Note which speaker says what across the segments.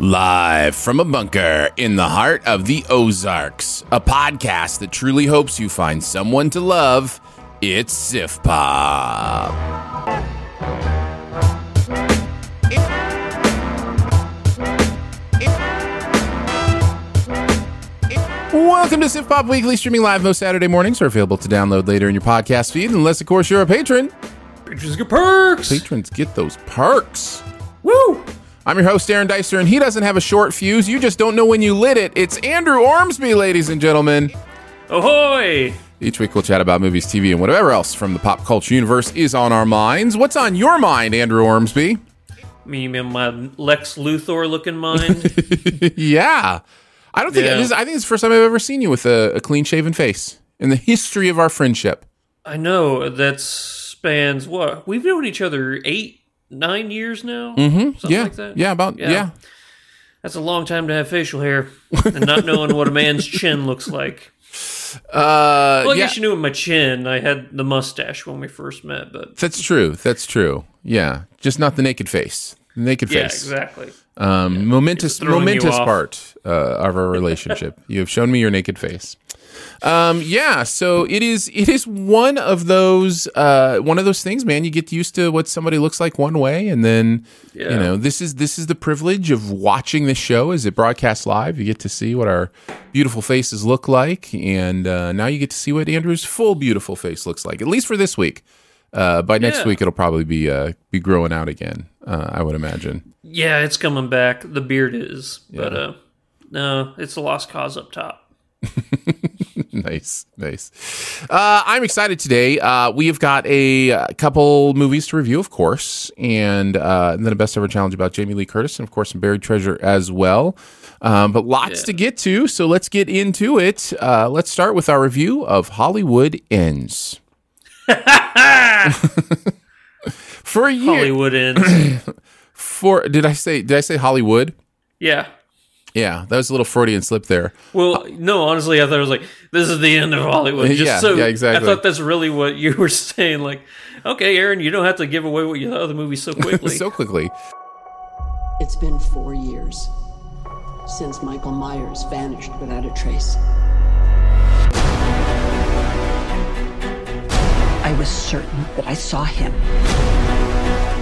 Speaker 1: Live from a bunker in the heart of the Ozarks, a podcast that truly hopes you find someone to love. It's Sif Pop. Welcome to Sif Pop Weekly, streaming live most Saturday mornings, are available to download later in your podcast feed, unless, of course, you're a patron.
Speaker 2: Patrons get perks.
Speaker 1: Patrons get those perks.
Speaker 2: Woo!
Speaker 1: I'm your host, Aaron Dicer, and he doesn't have a short fuse. You just don't know when you lit it. It's Andrew Ormsby, ladies and gentlemen.
Speaker 2: Ahoy!
Speaker 1: Each week we'll chat about movies, TV, and whatever else from the pop culture universe is on our minds. What's on your mind, Andrew Ormsby?
Speaker 2: Me and my Lex Luthor looking mind.
Speaker 1: yeah. I don't think
Speaker 2: Yeah.
Speaker 1: this, I think it's the first time I've ever seen you with a, a clean shaven face in the history of our friendship.
Speaker 2: I know that spans what we've known each other eight, nine years now. Mm-hmm. Something
Speaker 1: yeah.
Speaker 2: like that.
Speaker 1: Yeah, about yeah.
Speaker 2: Yeah. That's a long time to have facial hair and not knowing what a man's chin looks like.
Speaker 1: Uh
Speaker 2: Well, I
Speaker 1: yeah.
Speaker 2: guess you knew my chin. I had the mustache when we first met, but
Speaker 1: That's true. That's true. Yeah. Just not the naked face. The naked
Speaker 2: yeah,
Speaker 1: face.
Speaker 2: exactly.
Speaker 1: Um, momentous, momentous part uh, of our relationship. you have shown me your naked face. Um, yeah, so it is. It is one of those. Uh, one of those things, man. You get used to what somebody looks like one way, and then you know this is this is the privilege of watching the show as it broadcasts live. You get to see what our beautiful faces look like, and uh, now you get to see what Andrew's full beautiful face looks like. At least for this week. Uh, by next
Speaker 2: Yeah.
Speaker 1: week, it'll probably be uh, be growing out again. Uh, I would imagine.
Speaker 2: Yeah, it's coming back. The beard is, but uh, no, it's a lost cause up top.
Speaker 1: nice, nice. Uh, I'm excited today. Uh, we have got a, uh couple movies to review, of course, and, uh, and then a best ever challenge about Jamie Lee Curtis, and of course, some buried treasure as well. Um, but lots
Speaker 2: Yeah.
Speaker 1: to get to, so let's get into it. Uh, let's start with our review of Hollywood Ends. for a year,
Speaker 2: Hollywood ends.
Speaker 1: for did I say did I say Hollywood?
Speaker 2: yeah.
Speaker 1: Yeah, that was a little Freudian slip there.
Speaker 2: Well, no, honestly, I thought it was like this is the end of Hollywood. Just
Speaker 1: Yeah,
Speaker 2: so
Speaker 1: yeah, exactly.
Speaker 2: I thought that's really what you were saying. Like, okay, Aaron, you don't have to give away what you thought of the movie so quickly.
Speaker 1: so quickly.
Speaker 3: It's been four years since Michael Myers vanished without a trace. I was certain that I saw him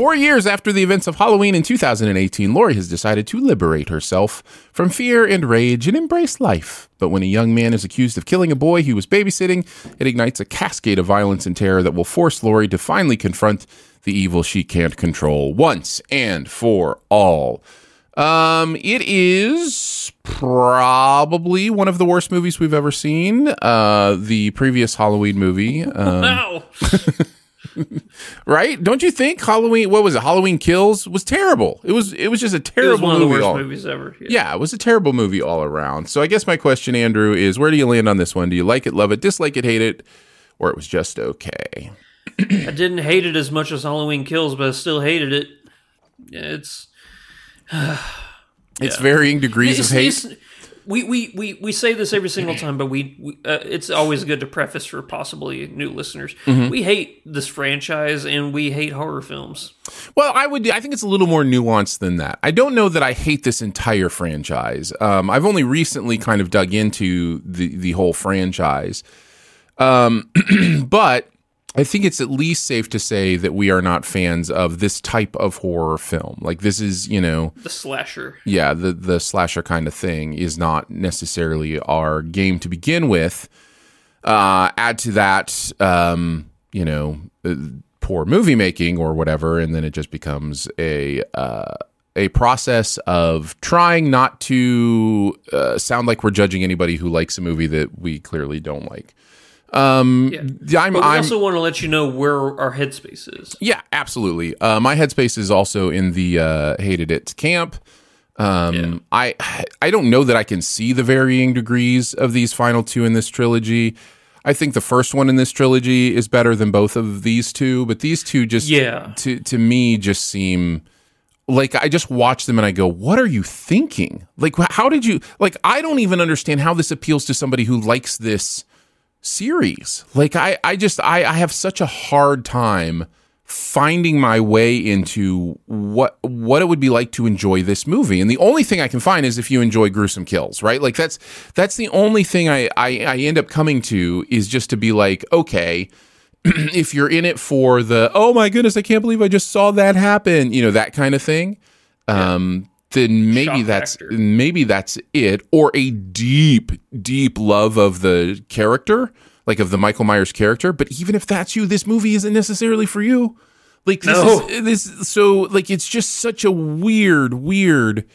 Speaker 1: Four years after the events of Halloween in 2018, Laurie has decided to liberate herself from fear and rage and embrace life. But when a young man is accused of killing a boy he was babysitting, it ignites a cascade of violence and terror that will force Laurie to finally confront the evil she can't control once and for all. Um, it is probably one of the worst movies we've ever seen. Uh, the previous Halloween movie. Um,
Speaker 2: Wow.
Speaker 1: right? Don't you think Halloween? What was it? Halloween Kills was terrible. It was. It was just a
Speaker 2: It
Speaker 1: terrible
Speaker 2: was one of the
Speaker 1: movie.
Speaker 2: worst
Speaker 1: all,
Speaker 2: movies ever. Yeah.
Speaker 1: Yeah, it was a terrible movie all around. So I guess my question, Andrew, is where do you land on this one? Do you like it, love it, dislike it, hate it, or it was just okay?
Speaker 2: I didn't hate it as much as Halloween Kills, but I still hated it. Yeah, It's
Speaker 1: It's varying degrees
Speaker 2: it's,
Speaker 1: of hate.
Speaker 2: it's- we, we, we, we say this every single time, but we, we uh, it's always good to preface for possibly new listeners.
Speaker 1: Mm-hmm.
Speaker 2: We hate this franchise and we hate horror films.
Speaker 1: Well, I would. I think it's a little more nuanced than that. I don't know that I hate this entire franchise. Um, I've only recently kind of dug into the the whole franchise, um, but I think it's at least safe to say that we are not fans of this type of horror film. Like this is, you know,
Speaker 2: The slasher.
Speaker 1: yeah, the the slasher kind of thing is not necessarily our game to begin with. Uh, add to that, um, you know, uh, poor movie making or whatever, and then it just becomes a uh, a process of trying not to uh, sound like we're judging anybody who likes a movie that we clearly don't like. Um,
Speaker 2: Yeah.
Speaker 1: I'm,
Speaker 2: But we
Speaker 1: I'm
Speaker 2: also want to let you know where our headspace is.
Speaker 1: yeah, absolutely. Uh, my headspace is also in the uh, hated it camp. Um,
Speaker 2: Yeah.
Speaker 1: I I don't know that I can see the varying degrees of these final two in this trilogy. I think the first one in this trilogy is better than both of these two, but these two just
Speaker 2: Yeah.
Speaker 1: to to me just seem like I just watch them and I go, "What are you thinking? Like, how did you like? I don't even understand how this appeals to somebody who likes this series. Like, I I just I I have such a hard time finding my way into what what it would be like to enjoy this movie. And the only thing I can find is if you enjoy gruesome kills, right? Like that's that's the only thing I I, I end up coming to is just to be like, okay, if you're in it for the oh my goodness, I can't believe I just saw that happen, you know, that kind of thing. Um then maybe
Speaker 2: Shock
Speaker 1: that's
Speaker 2: factor.
Speaker 1: maybe that's it or a deep deep love of the character like of the Michael Myers character. But even if that's you this movie isn't necessarily for you. Like this
Speaker 2: No.
Speaker 1: is this so like it's just such a weird weird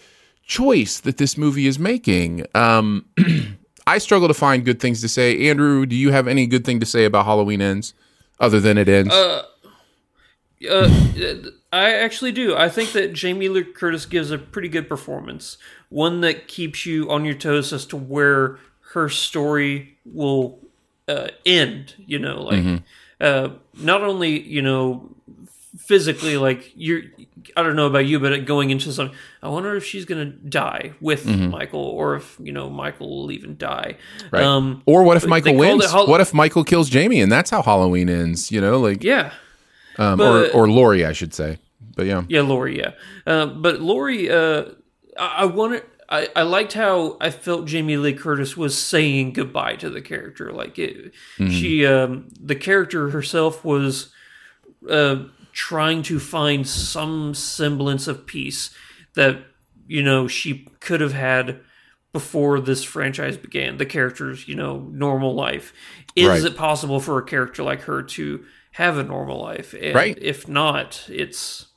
Speaker 1: choice that this movie is making. Um I struggle to find good things to say. Andrew do you have any good thing to say about Halloween ends other than it ends?
Speaker 2: Uh, I actually do. I think that Jamie Lee Curtis gives a pretty good performance. One that keeps you on your toes as to where her story will uh, end. You know, like uh, not only you know physically, like you're. I don't know about you, but going into something, I wonder if she's gonna die with Michael, or if you know Michael will even die.
Speaker 1: right
Speaker 2: Um,
Speaker 1: or what if Michael wins
Speaker 2: Hall-
Speaker 1: what if Michael kills Jamie and that's how Halloween ends you know like
Speaker 2: yeah.
Speaker 1: Um,
Speaker 2: but-
Speaker 1: or or Laurie I should say but yeah
Speaker 2: Yeah, Laurie. Yeah, uh, but Laurie, uh, I, I wanted. I, I liked how I felt Jamie Lee Curtis was saying goodbye to the character. Like it, she, um, the character herself was uh, trying to find some semblance of peace that you know she could have had before this franchise began. The character's you know normal life. Is
Speaker 1: Right.
Speaker 2: it possible for a character like her to have a normal life? And
Speaker 1: Right.
Speaker 2: If not, it's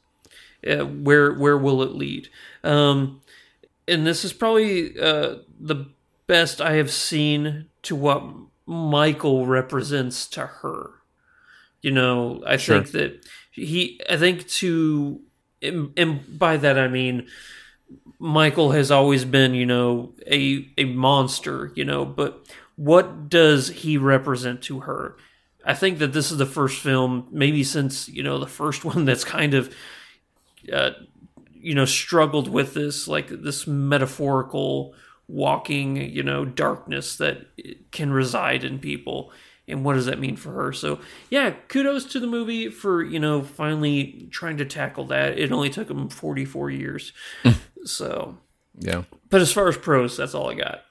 Speaker 2: uh, where where will it lead? Um, and this is probably uh, the best I have seen to what Michael represents to her. You know, I
Speaker 1: Sure.
Speaker 2: think that he, I think to, and, and by that I mean, Michael has always been, you know, a a monster, you know, but what does he represent to her? I think that this is the first film, maybe since, you know, the first one that's kind of uh, you know struggled with this like this metaphorical walking you know darkness that can reside in people. And what does that mean for her? So yeah kudos to the movie for you know finally trying to tackle that. It only took them 44 years. So
Speaker 1: yeah.
Speaker 2: but as far as pros that's all i got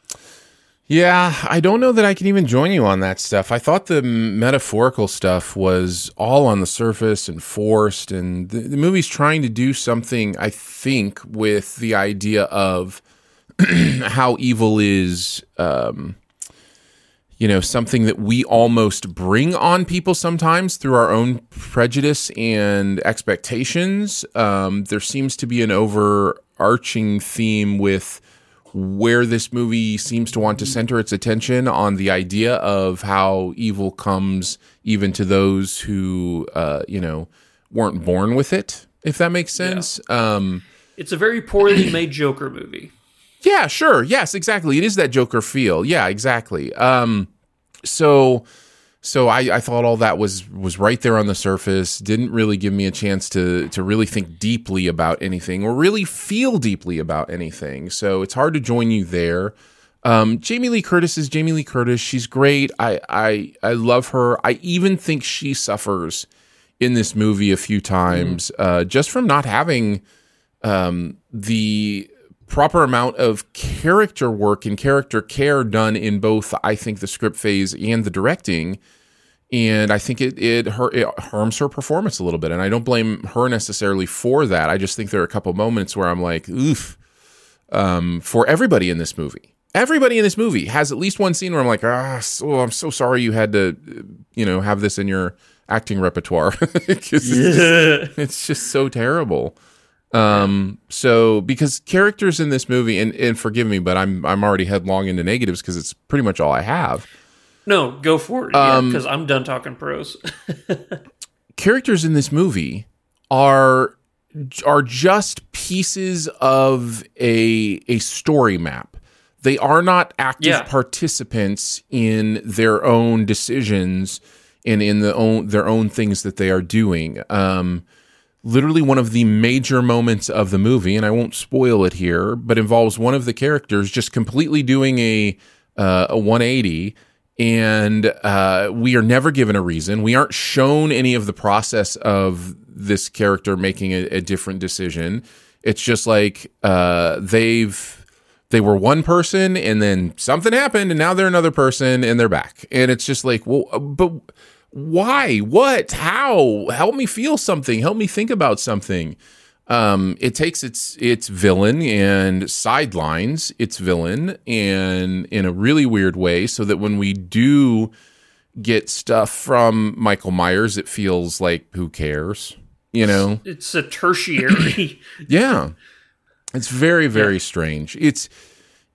Speaker 1: Yeah, I don't know that I can even join you on that stuff. I thought the metaphorical stuff was all on the surface and forced, and the, the movie's trying to do something, I think, with the idea of how evil is, um, you know, something that we almost bring on people sometimes through our own prejudice and expectations. Um, there seems to be an overarching theme with where this movie seems to want to center its attention on the idea of how evil comes even to those who, uh, you know, weren't born with it. If that makes sense. Um,
Speaker 2: it's a very poorly made joker movie
Speaker 1: yeah, sure. Yes, exactly. It is that Joker feel. Yeah, exactly. Um, so, so I, I thought all that was was right there on the surface. Didn't really give me a chance to to really think deeply about anything or really feel deeply about anything. So it's hard to join you there. Um, Jamie Lee Curtis is Jamie Lee Curtis. She's great. I I I love her. I even think she suffers in this movie a few times uh, just from not having um, the proper amount of character work and character care done in both. I think the script phase and the directing. And I think it it, her, it harms her performance a little bit, and I don't blame her necessarily for that. I just think there are a couple moments where I'm like, oof, um, for everybody in this movie everybody in this movie has at least one scene where I'm like, ah, so, I'm so sorry you had to, you know, have this in your acting repertoire because it's, it's, just so terrible. Um, so because characters in this movie, and, and forgive me, but I'm I'm already headlong into negatives because it's pretty much all I have.
Speaker 2: No, go for it. Because um, I'm done talking pros.
Speaker 1: characters in this movie are are just pieces of a a story map they are not active yeah. participants in their own decisions and in the own their own things that they are doing. Um, literally one of the major moments of the movie, and I won't spoil it here, but involves one of the characters just completely doing a uh, a 180 and uh, we are never given a reason. We aren't shown any of the process of this character making a, a different decision. It's just like uh, they've they were one person and then something happened and now they're another person and they're back. And it's just like, well, uh, but why? What? How? Help me feel something. Help me think about something. Um, it takes its its villain and sidelines its villain and in a really weird way, so that when we do get stuff from Michael Myers, it feels like who cares, you know?
Speaker 2: It's a tertiary.
Speaker 1: yeah. It's very very yeah. strange. It's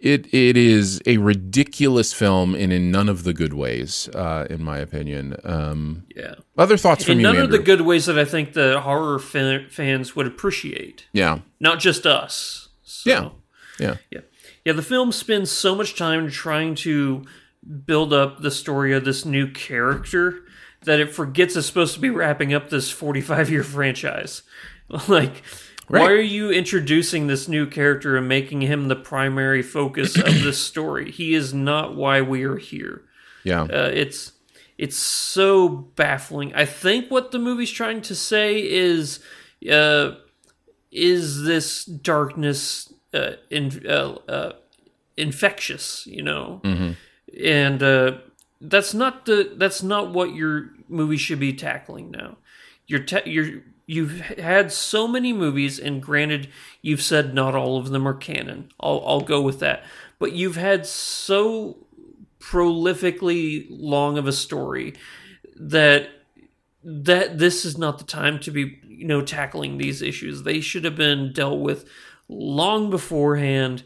Speaker 1: it it is a ridiculous film and in none of the good ways, uh, in my opinion. Um,
Speaker 2: yeah.
Speaker 1: Other thoughts from
Speaker 2: in
Speaker 1: you?
Speaker 2: None
Speaker 1: Andrew?
Speaker 2: of the good ways that I think the horror fan, fans would appreciate.
Speaker 1: Yeah.
Speaker 2: Not just us. So,
Speaker 1: yeah. Yeah.
Speaker 2: Yeah. Yeah. The film spends so much time trying to build up the story of this new character that it forgets it's supposed to be wrapping up this 45 year franchise. like Right. Why are you introducing this new character and making him the primary focus of this story? He is not why we are here.
Speaker 1: Yeah,
Speaker 2: uh, it's it's so baffling. I think what the movie's trying to say is, uh, is this darkness uh, in, uh, uh, infectious? You know,
Speaker 1: mm-hmm.
Speaker 2: and uh, that's not the that's not what your movie should be tackling now. You're te- you're you've had so many movies, and granted, you've said not all of them are canon. I'll, I'll go with that. But you've had so prolifically long of a story that that this is not the time to be you know tackling these issues they should have been dealt with long beforehand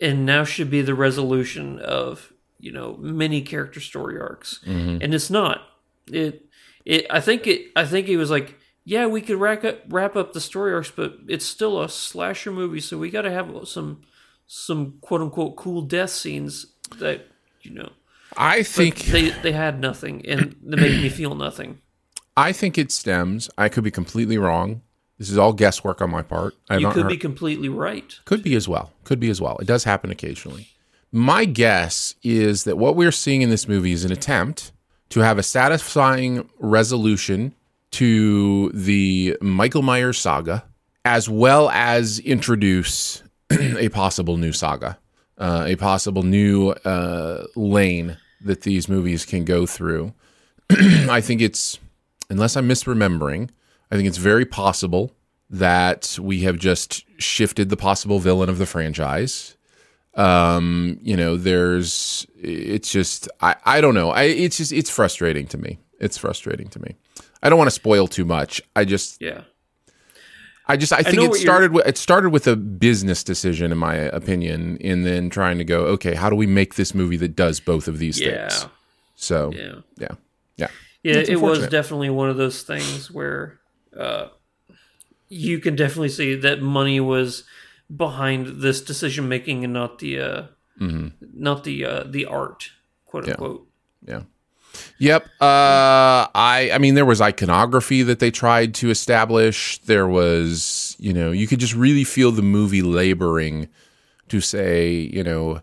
Speaker 2: and now should be the resolution of you know many character story arcs
Speaker 1: mm-hmm.
Speaker 2: and it's not it it i think it i think it was like yeah, we could wrap up, wrap up the story arcs, but it's still a slasher movie, so we got to have some some quote unquote cool death scenes that you know.
Speaker 1: I think
Speaker 2: they they had nothing, and they made me feel nothing.
Speaker 1: I think it stems. I could be completely wrong. This is all guesswork on my part.
Speaker 2: I you could heard. be completely right.
Speaker 1: Could be as well. Could be as well. It does happen occasionally. My guess is that what we're seeing in this movie is an attempt to have a satisfying resolution to the Michael Myers saga, as well as introduce a possible new saga, uh, a possible new uh, lane that these movies can go through. I think it's, unless I'm misremembering, I think it's very possible that we have just shifted the possible villain of the franchise. Um, you know, there's, it's just, I, I don't know. I, it's just, it's frustrating to me. It's frustrating to me. I don't want to spoil too much. I just
Speaker 2: yeah.
Speaker 1: I just I think I it started with it started with a business decision in my opinion, and then trying to go, okay, how do we make this movie that does both of these things? yeah. things? So
Speaker 2: yeah,
Speaker 1: yeah, yeah.
Speaker 2: Yeah, it was definitely one of those things where uh, you can definitely see that money was behind this decision making and not the uh,
Speaker 1: mm-hmm.
Speaker 2: not the uh, the art, quote unquote.
Speaker 1: Yeah. yeah. Yep. Uh, I I mean, there was iconography that they tried to establish. There was, you know, you could just really feel the movie laboring to say, you know,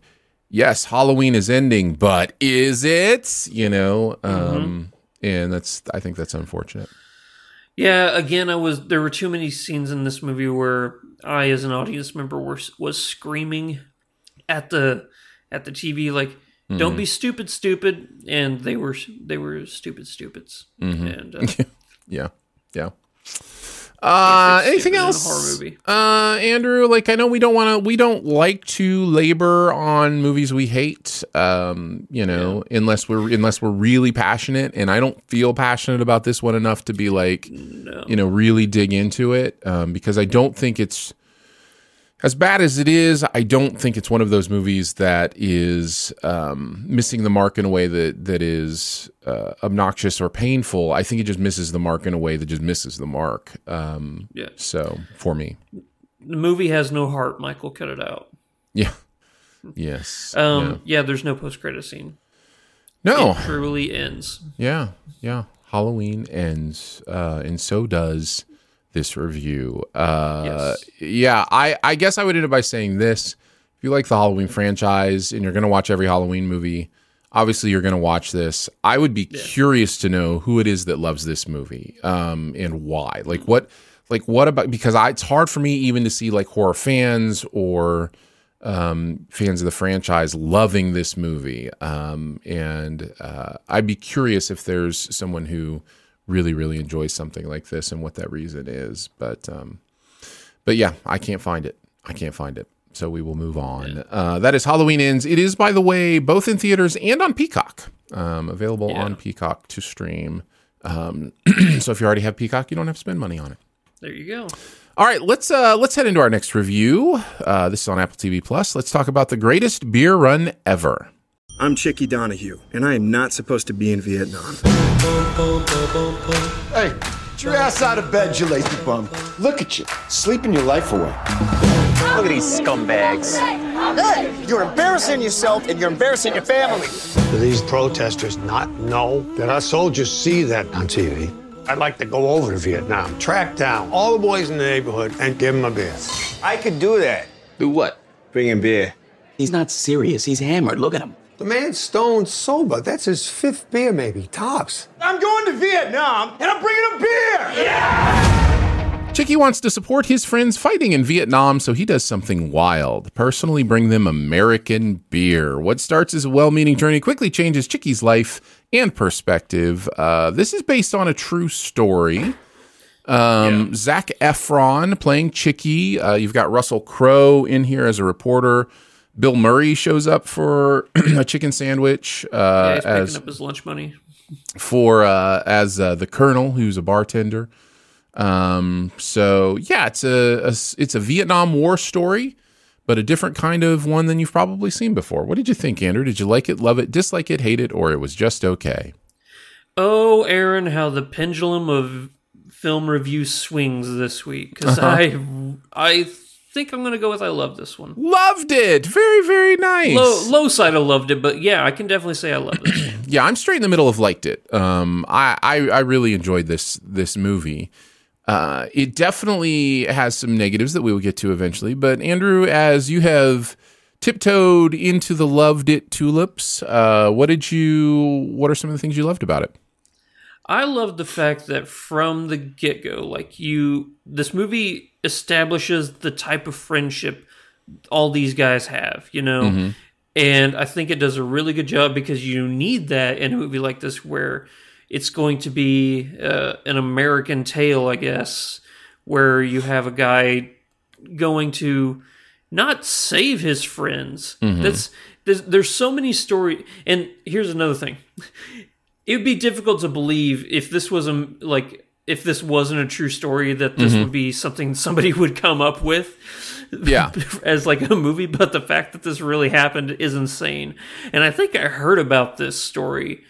Speaker 1: yes, Halloween is ending, but is it? You know, um, and that's I think that's unfortunate.
Speaker 2: Yeah, again, I was there were too many scenes in this movie where I, as an audience member, was was screaming at the at the TV like, "Don't be stupid, stupid!" And they were they were stupid, stupids. And uh,
Speaker 1: Yeah, yeah. Uh, anything else?
Speaker 2: horror movie.
Speaker 1: Uh, Andrew, like I know we don't want to, we don't like to labor on movies we hate. Um, you know, unless we're unless we're really passionate, and I don't feel passionate about this one enough to be like, you know, really dig into it. Um, because I don't think it's as bad as it is. I don't think it's one of those movies that is um, missing the mark in a way that that is uh, obnoxious or painful. I think it just misses the mark in a way that just misses the mark. Um,
Speaker 2: yeah,
Speaker 1: so for me,
Speaker 2: the movie has no heart. Michael, cut it out.
Speaker 1: yeah, yes,
Speaker 2: Um, yeah. there's no post credit scene.
Speaker 1: no,
Speaker 2: It truly ends.
Speaker 1: yeah, yeah. Halloween ends, uh, and so does this review. Uh, Yeah, I, I guess I would end up by saying this: if you like the Halloween franchise and you're going to watch every Halloween movie, obviously you're going to watch this. I would be curious to know who it is that loves this movie, um, and why. Like what, like what about? Because I, it's hard for me even to see like horror fans or um, fans of the franchise loving this movie. Um, and uh, I'd be curious if there's someone who really, really enjoy something like this and what that reason is. But, um, but yeah, I can't find it. I can't find it. So we will move on. Uh, that is Halloween Ends. It is, by the way, both in theaters and on Peacock. Um, available
Speaker 2: Yeah.
Speaker 1: on Peacock to stream. Um, so if you already have Peacock, you don't have to spend money on it.
Speaker 2: There you go.
Speaker 1: All right, let's uh, let's head into our next review. Uh, this is on Apple TV Plus. Let's talk about the greatest beer run ever.
Speaker 4: I'm Chickie Donohue, and I am not supposed to be in Vietnam.
Speaker 5: Hey, get your ass out of bed, you lazy bum. Look at you, sleeping your life away.
Speaker 6: Look at these scumbags.
Speaker 5: Hey, you're embarrassing yourself and you're embarrassing your family.
Speaker 7: Do these protesters not know that our soldiers see that on TV? I'd like to go over to Vietnam, track down all the boys in the neighborhood, and give them a beer.
Speaker 5: I could do that.
Speaker 6: Do what?
Speaker 5: Bring in beer.
Speaker 6: He's not serious. He's hammered. Look at him.
Speaker 7: The man's stone sober. That's his fifth beer, maybe, tops.
Speaker 5: I'm going to Vietnam and I'm bringing a beer.
Speaker 1: Yeah! Chickie wants to support his friends fighting in Vietnam, so he does something wild. Personally, bring them American beer. What starts as a well meaning journey quickly changes Chickie's life and perspective. Uh, this is based on a true story. Um, Zac Efron playing Chickie. Uh, you've got Russell Crowe in here as a reporter. Bill Murray shows up for a chicken sandwich
Speaker 2: Yeah,
Speaker 1: uh,
Speaker 2: he's picking
Speaker 1: as
Speaker 2: up his lunch money.
Speaker 1: for uh, as uh, the colonel, who's a bartender. Um, so yeah, it's a, a it's a Vietnam War story, but a different kind of one than you've probably seen before. What did you think, Andrew? Did you like it, love it, dislike it, hate it, or it was just okay?
Speaker 2: Oh, Aaron, how the pendulum of film review swings this week. Because
Speaker 1: Uh-huh.
Speaker 2: I, I think I'm to go with I love this one.
Speaker 1: Loved it. Very very nice.
Speaker 2: Low, low side, I loved it, but yeah, I can definitely say I love it.
Speaker 1: yeah, I'm straight in the middle of liked it. Um, I, I I really enjoyed this this movie. Uh, it definitely has some negatives that we will get to eventually. But Andrew, as you have tiptoed into the loved it tulips, uh, what did you? What are some of the things you loved about it?
Speaker 2: I love the fact that from the get go, like you, this movie establishes the type of friendship all these guys have, you know?
Speaker 1: Mm-hmm.
Speaker 2: And I think it does a really good job because you need that in a movie like this where it's going to be uh, an American tale, I guess, where you have a guy going to not save his friends. That's there's, there's so many story and here's another thing. It would be difficult to believe if this was a like if this wasn't a true story that this would be something somebody would come up with
Speaker 1: Yeah.
Speaker 2: as like a movie but the fact that this really happened is insane. And i think i heard about this story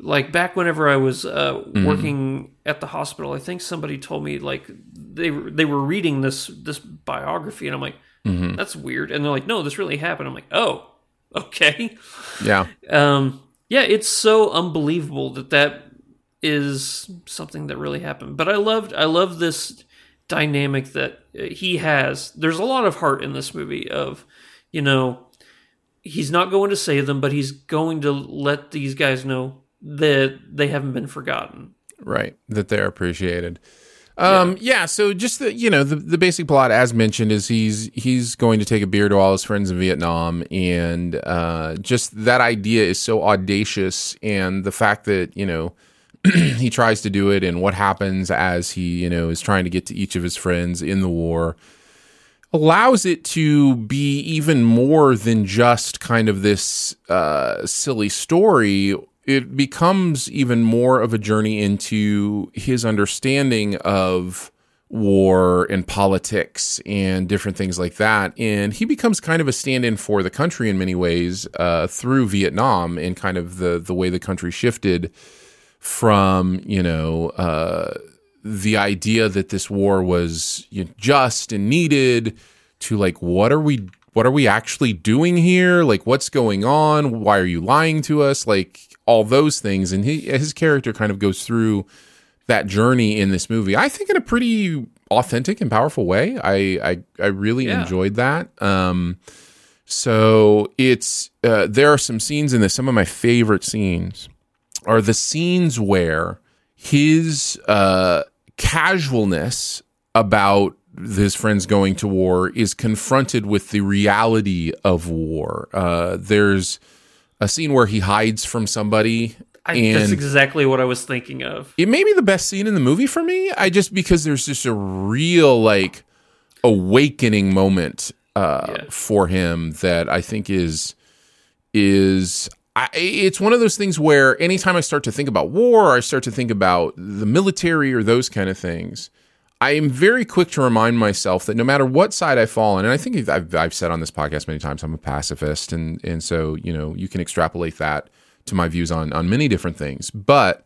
Speaker 2: like back whenever i was uh, working at the hospital i think somebody told me like they were- they were reading this this biography and i'm like that's weird. And they're like no this really happened. I'm like oh okay.
Speaker 1: Yeah,
Speaker 2: um, yeah, it's so unbelievable that that is something that really happened. But I loved, I love this dynamic that he has. There's a lot of heart in this movie of, you know, he's not going to save them, but he's going to let these guys know that they haven't been forgotten.
Speaker 1: Right, that they're appreciated. Um, yeah. yeah. so just the you know the the basic plot, as mentioned, is he's he's going to take a beer to all his friends in Vietnam, and uh, just that idea is so audacious, and the fact that you know he tries to do it, and what happens as he you know is trying to get to each of his friends in the war allows it to be even more than just kind of this uh, silly story it becomes even more of a journey into his understanding of war and politics and different things like that. And he becomes kind of a stand in for the country in many ways uh, through Vietnam and kind of the, the way the country shifted from, you know, uh, the idea that this war was you know, just and needed to like, what are we what are we actually doing here? Like, what's going on? Why are you lying to us? Like, all those things. And he, his character kind of goes through that journey in this movie. I think in a pretty authentic and powerful way. I I, I really yeah. enjoyed that. Um, so it's uh, there are some scenes in this. Some of my favorite scenes are the scenes where his uh, casualness about his friends going to war is confronted with the reality of war. Uh, there's a scene where he hides from somebody.
Speaker 2: I, that's exactly what I was thinking of.
Speaker 1: It may be the best scene in the movie for me. I just because there's just a real like awakening moment uh, yeah. for him that I think is is I, it's one of those things where anytime I start to think about war, I start to think about the military or those kind of things. I am very quick to remind myself that no matter what side I fall on, and I think I've, I've said on this podcast many times, I'm a pacifist, and and so you know you can extrapolate that to my views on on many different things, but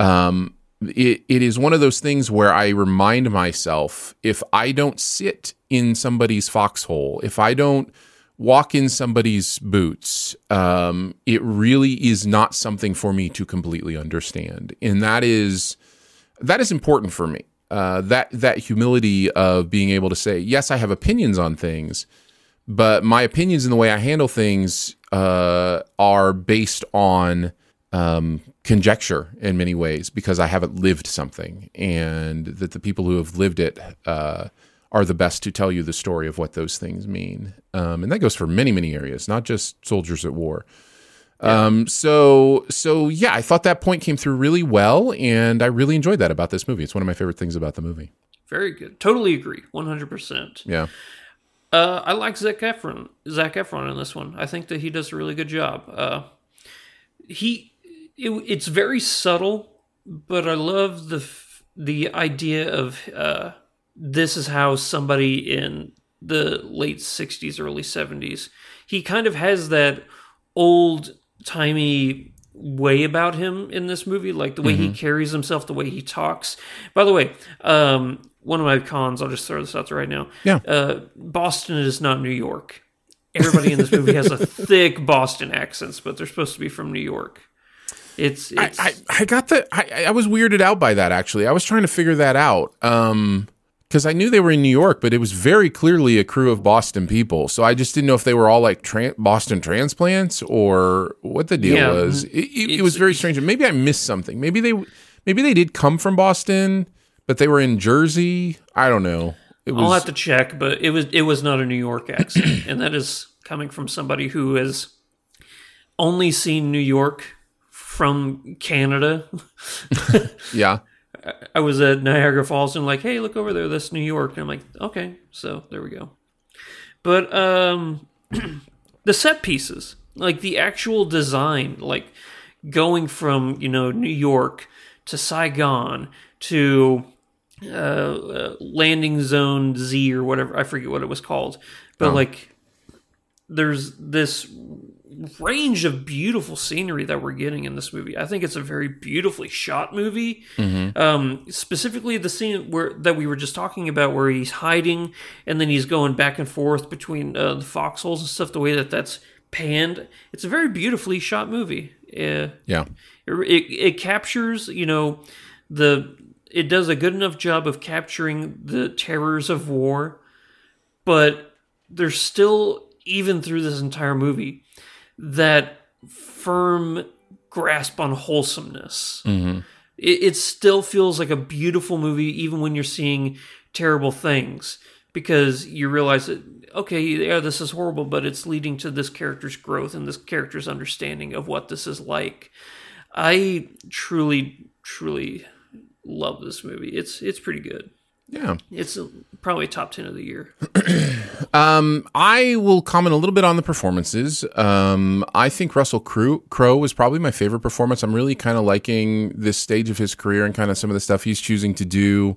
Speaker 1: um, it, it is one of those things where I remind myself if I don't sit in somebody's foxhole, if I don't walk in somebody's boots, um, it really is not something for me to completely understand, and that is that is important for me. Uh, that that humility of being able to say, yes, I have opinions on things, but my opinions and the way I handle things uh, are based on um, conjecture in many ways because I haven't lived something, and that the people who have lived it uh, are the best to tell you the story of what those things mean. Um, and that goes for many, many areas, not just soldiers at war. Um, so so yeah, I thought that point came through really well, and I really enjoyed that about this movie. It's one of my favorite things about the movie.
Speaker 2: Very good. Totally agree. One hundred percent.
Speaker 1: Yeah.
Speaker 2: Uh, I like Zac Efron. Zac Efron in this one. I think that he does a really good job. Uh, he, it, it's very subtle, but I love the the idea of uh, this is how somebody in the late '60s, early '70s. He kind of has that old timey way about him in this movie, like the way mm-hmm. he carries himself, the way he talks. By the way, um, one of my cons, I'll just throw this out there right now.
Speaker 1: Yeah.
Speaker 2: Uh, Boston is not New York. Everybody in this movie has a thick Boston accents, but they're supposed to be from New York. It's, it's
Speaker 1: I, I, I, got the I, I was weirded out by that actually. I was trying to figure that out. Um because I knew they were in New York, but it was very clearly a crew of Boston people. So I just didn't know if they were all like tra- Boston transplants or what the deal yeah, was. It, it, it, was very strange. Maybe I missed something. Maybe they maybe they did come from Boston, but they were in Jersey. I don't know.
Speaker 2: Was, I'll have to check, but it was it was not a New York accent, and that is coming from somebody who has only seen New York from Canada.
Speaker 1: yeah.
Speaker 2: I was at Niagara Falls and like, hey, look over there, that's New York. And I'm like, okay, so there we go. But um, the set pieces, like the actual design, like going from you know New York to Saigon to uh, uh, Landing Zone Z or whatever, I forget what it was called, but oh. like there's this range of beautiful scenery that we're getting in this movie. I think it's a very beautifully shot movie. Mm-hmm. Um, specifically, the scene where that we were just talking about, where he's hiding and then he's going back and forth between uh, the foxholes and stuff. The way that that's panned, it's a very beautifully shot movie. Uh,
Speaker 1: yeah,
Speaker 2: it, it, it captures you know the it does a good enough job of capturing the terrors of war, but there's still even through this entire movie, that firm grasp on wholesomeness.
Speaker 1: Mm-hmm.
Speaker 2: It, it still feels like a beautiful movie, even when you're seeing terrible things, because you realize that okay, yeah, this is horrible, but it's leading to this character's growth and this character's understanding of what this is like. I truly, truly love this movie. It's it's pretty good.
Speaker 1: Yeah.
Speaker 2: It's probably top 10 of the year.
Speaker 1: Um, I will comment a little bit on the performances. Um, I think Russell Crowe, Crowe was probably my favorite performance. I'm really kind of liking this stage of his career and kind of some of the stuff he's choosing to do.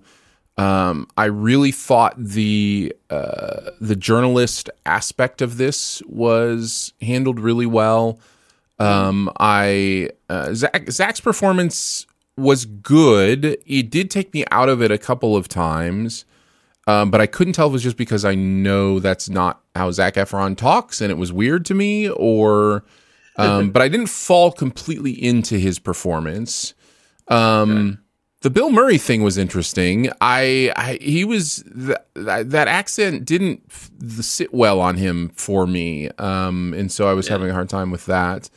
Speaker 1: Um, I really thought the uh, the journalist aspect of this was handled really well. Um, I uh, Zac, Zac's performance was good. It did take me out of it a couple of times, um, but I couldn't tell if it was just because I know that's not how Zac Efron talks, and it was weird to me, or. Um, but I didn't fall completely into his performance. Um, the Bill Murray thing was interesting. I, I he was th- that, that accent didn't f- sit well on him for me, um, and so I was having a hard time with that.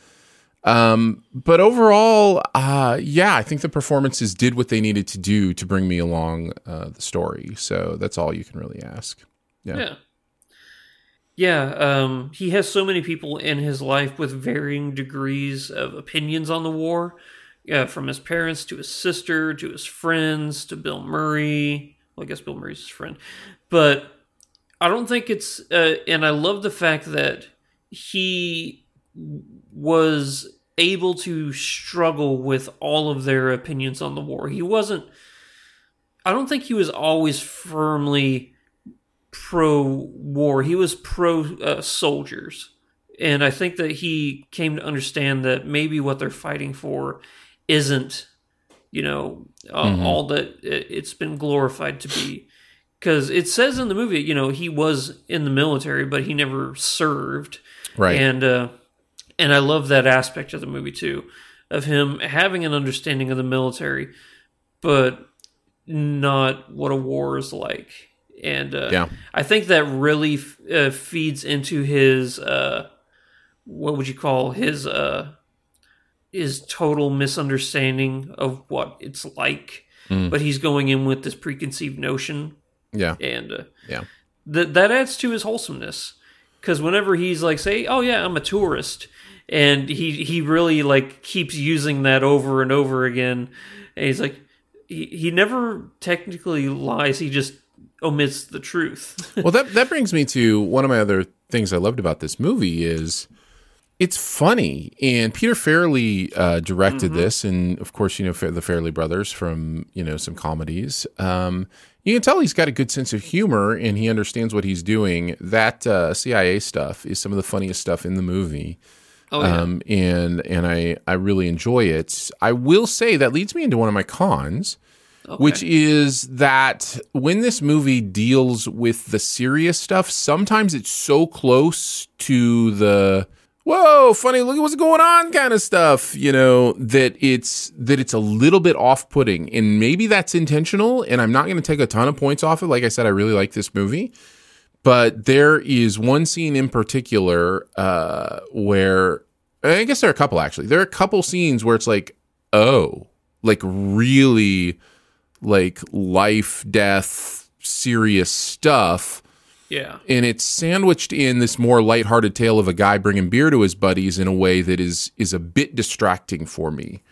Speaker 1: Um, but overall, uh, yeah, I think the performances did what they needed to do to bring me along uh, the story. So that's all you can really ask. Yeah.
Speaker 2: Yeah. Yeah, um, he has so many people in his life with varying degrees of opinions on the war. Yeah, from his parents to his sister to his friends to Bill Murray. Well, I guess Bill Murray's his friend, but I don't think it's. Uh, and I love the fact that he was able to struggle with all of their opinions on the war. He wasn't. I don't think he was always firmly pro war. He was pro uh, soldiers. And I think that he came to understand that maybe what they're fighting for isn't, you know, uh,
Speaker 1: Mhm.
Speaker 2: all that it- it's been glorified to be. Because it says in the movie, you know, he was in the military, but he never served.
Speaker 1: Right.
Speaker 2: And uh, and I love that aspect of the movie too, of him having an understanding of the military, but not what a war is like. And uh,
Speaker 1: Yeah.
Speaker 2: I think that really f- uh, feeds into his uh, what would you call his uh, his total misunderstanding of what it's like.
Speaker 1: Mm.
Speaker 2: But he's going in with this preconceived notion
Speaker 1: Yeah.
Speaker 2: and uh,
Speaker 1: Yeah.
Speaker 2: that that adds to his wholesomeness because whenever he's like say oh yeah i'm a tourist and he he really like keeps using that over and over again and he's like he, he never technically lies he just omits the truth
Speaker 1: well, that that brings me to one of my other things I loved about this movie is it's funny, and Peter Farrelly uh, directed this, and of course, you know the Farrelly brothers from you know some comedies. Um, you can tell he's got a good sense of humor, and he understands what he's doing. That uh, CIA stuff is some of the funniest stuff in the movie.
Speaker 2: Oh, yeah.
Speaker 1: um, and and I I really enjoy it. I will say that leads me into one of my cons which is that when this movie deals with the serious stuff, sometimes it's so close to the whoa, funny, look at what's going on kind of stuff, you know, that it's that it's a little bit off-putting. And maybe that's intentional, and I'm not going to take a ton of points off it. Like I said, I really like this movie. But there is one scene in particular uh, where I guess there are a couple actually. There are a couple scenes where it's like, oh, like really like life, death, serious stuff.
Speaker 2: yeah
Speaker 1: And it's sandwiched in this more lighthearted tale of a guy bringing beer to his buddies in a way that is is a bit distracting for me.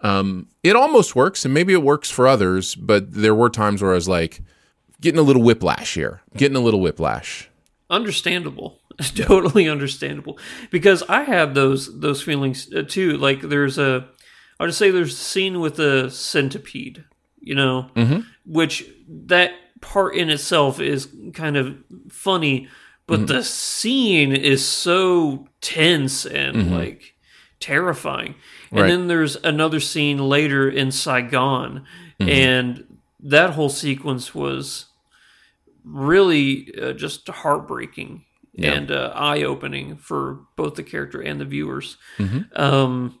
Speaker 1: Um, it almost works, and maybe it works for others, but there were times where I was like, getting a little whiplash here, getting a little whiplash.
Speaker 2: understandable totally understandable because i had those those feelings uh, too like there's a i would say there's a scene with a centipede you know
Speaker 1: Mhm.
Speaker 2: which that part in itself is kind of funny but
Speaker 1: Mhm.
Speaker 2: the scene is so tense and
Speaker 1: Mhm.
Speaker 2: like terrifying and
Speaker 1: Right.
Speaker 2: then there's another scene later in saigon
Speaker 1: Mhm.
Speaker 2: and that whole sequence was really uh, just heartbreaking
Speaker 1: Yeah.
Speaker 2: and uh, eye opening for both the character and the viewers.
Speaker 1: Mhm.
Speaker 2: Um,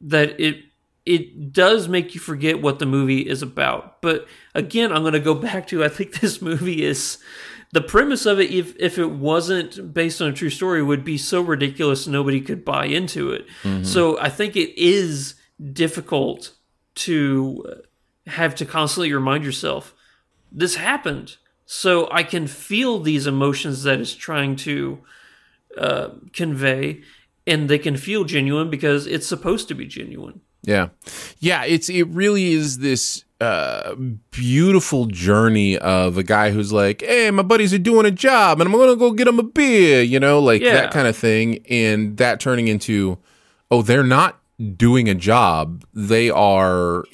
Speaker 2: that it it does make you forget what the movie is about But again, I'm going to go back to I think this movie is the premise of it. If if it wasn't based on a true story, would be so ridiculous nobody could buy into it.
Speaker 1: Mm-hmm.
Speaker 2: So I think it is difficult to have to constantly remind yourself this happened. So I can feel these emotions that it's trying to uh, convey, and they can feel genuine because it's supposed to be genuine.
Speaker 1: Yeah. Yeah, it's it really is this uh beautiful journey of a guy who's like, "Hey, my buddies are doing a job and I'm going to go get them a beer," you know, like
Speaker 2: Yeah.
Speaker 1: that kind of thing and that turning into oh, they're not doing a job. They are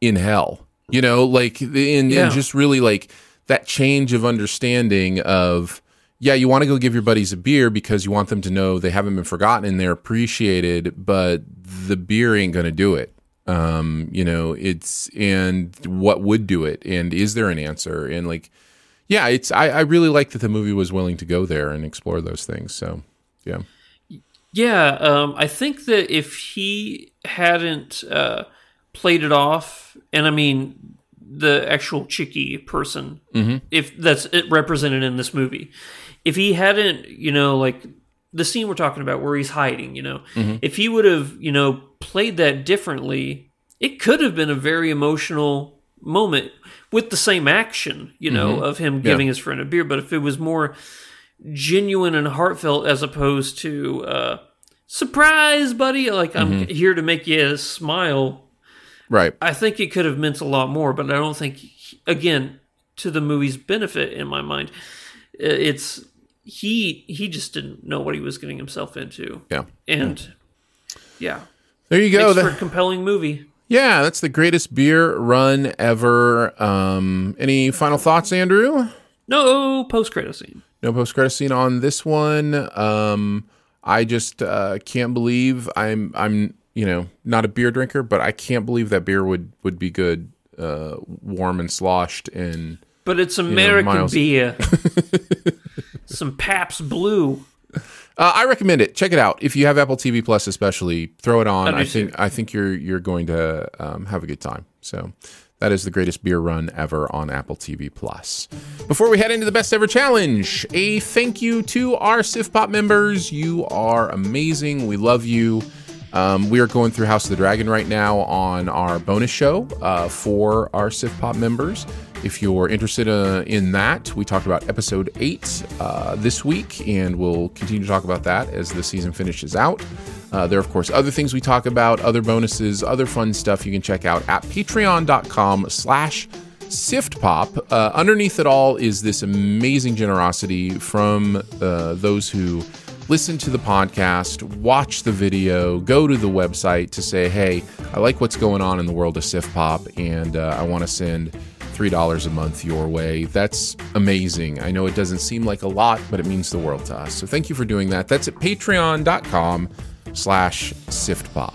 Speaker 1: in hell. You know, like and,
Speaker 2: Yeah.
Speaker 1: and just really like that change of understanding of yeah, you want to go give your buddies a beer because you want them to know they haven't been forgotten and they're appreciated, but the beer ain't going to do it. Um, you know, it's and what would do it, and is there an answer? And like, yeah, it's I, I really like that the movie was willing to go there and explore those things. So, yeah,
Speaker 2: Yeah, um, I think that if he hadn't uh, played it off, and I mean the actual Chickie person, mm-hmm. if that's it represented in this movie, if he hadn't, you know, like the scene we're talking about where he's hiding, you know, mm-hmm. if he would have, you know, played that differently, it could have been a very emotional moment with the same action, you know, mm-hmm. of him giving his friend a beer. But if it was more genuine and heartfelt as opposed to uh, surprise, buddy, like I'm here to make you smile.
Speaker 1: Right.
Speaker 2: I think it could have meant a lot more, but I don't think, again, to the movie's benefit in my mind, it's he he just didn't know what he was getting himself into,
Speaker 1: Yeah,
Speaker 2: and yeah,
Speaker 1: there you go.
Speaker 2: makes
Speaker 1: That-
Speaker 2: for a compelling movie.
Speaker 1: yeah, that's the greatest beer run ever. Um, any final thoughts, Andrew?
Speaker 2: No post credit scene.
Speaker 1: No post credit scene on this one. Um, I just uh, can't believe I'm I'm you know not a beer drinker, but I can't believe that beer would would be good, uh, warm and sloshed and
Speaker 2: But it's American
Speaker 1: Miles-
Speaker 2: beer. Some Pabst Blue.
Speaker 1: Uh, I recommend it. Check it out if you have Apple TV Plus, especially. Throw it on.
Speaker 2: I
Speaker 1: I think I think you're you're going to um, have a good time. So that is the greatest beer run ever on Apple TV Plus. Before we head into the best ever challenge, a thank you to our SiftPop members. You are amazing. We love you. Um, we are going through House of the Dragon right now on our bonus show uh, for our SiftPop members. If you're interested uh, in that, we talked about episode eight uh, this week, and we'll continue to talk about that as the season finishes out. Uh, there are, of course, other things we talk about, other bonuses, other fun stuff you can check out at patreon.com slash siftpop. Uh, underneath it all is this amazing generosity from uh, those who listen to the podcast, watch the video, go to the website to say, hey, I like what's going on in the world of SiftPop, and uh, I want to send $3 a month your way. That's amazing. I know it doesn't seem like a lot, but it means the world to us. So thank you for doing that. That's at patreon.com slash siftpop.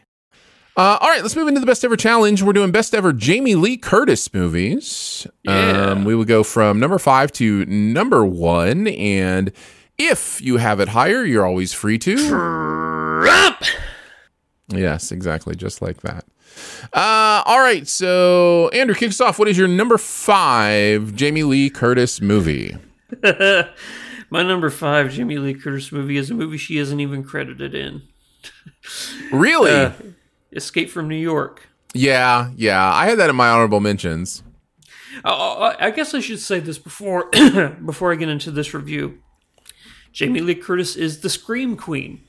Speaker 1: Uh, all right, let's move into the best ever challenge. We're doing best ever Jamie Lee Curtis movies.
Speaker 2: Yeah.
Speaker 1: Um, we will go from number five to number one. And if you have it higher, you're always free to.
Speaker 2: Trump!
Speaker 1: Yes, exactly. Just like that. Uh, all right. So Andrew kicks off. What is your number five Jamie Lee Curtis movie?
Speaker 2: My number five Jamie Lee Curtis movie is a movie she isn't even credited in.
Speaker 1: Really?
Speaker 2: Uh, Escape from New York.
Speaker 1: yeah, yeah. I had that in my honorable mentions.
Speaker 2: Uh, I guess I should say this before before I get into this review. Jamie Lee Curtis is the Scream Queen.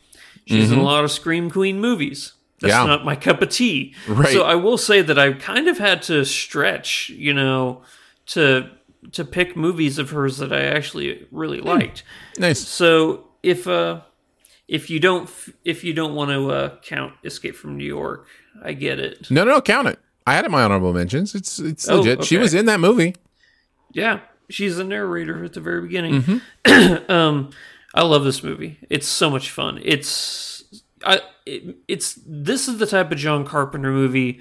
Speaker 2: She's in a
Speaker 1: Mhm.
Speaker 2: lot of Scream Queen movies. That's
Speaker 1: Yeah.
Speaker 2: not my cup of tea.
Speaker 1: Right.
Speaker 2: So I will say that I kind of had to stretch, you know, to to pick movies of hers that I actually really liked.
Speaker 1: Nice.
Speaker 2: So if uh if you don't if you don't want to uh, count Escape from New York, I get it.
Speaker 1: No, no, no, count it. I had it in my honorable mentions. It's it's
Speaker 2: Oh,
Speaker 1: legit. She was in that movie.
Speaker 2: Yeah, she's the narrator at the very beginning.
Speaker 1: Mm-hmm.
Speaker 2: um, I love this movie. It's so much fun. It's I it, it's this is the type of John Carpenter movie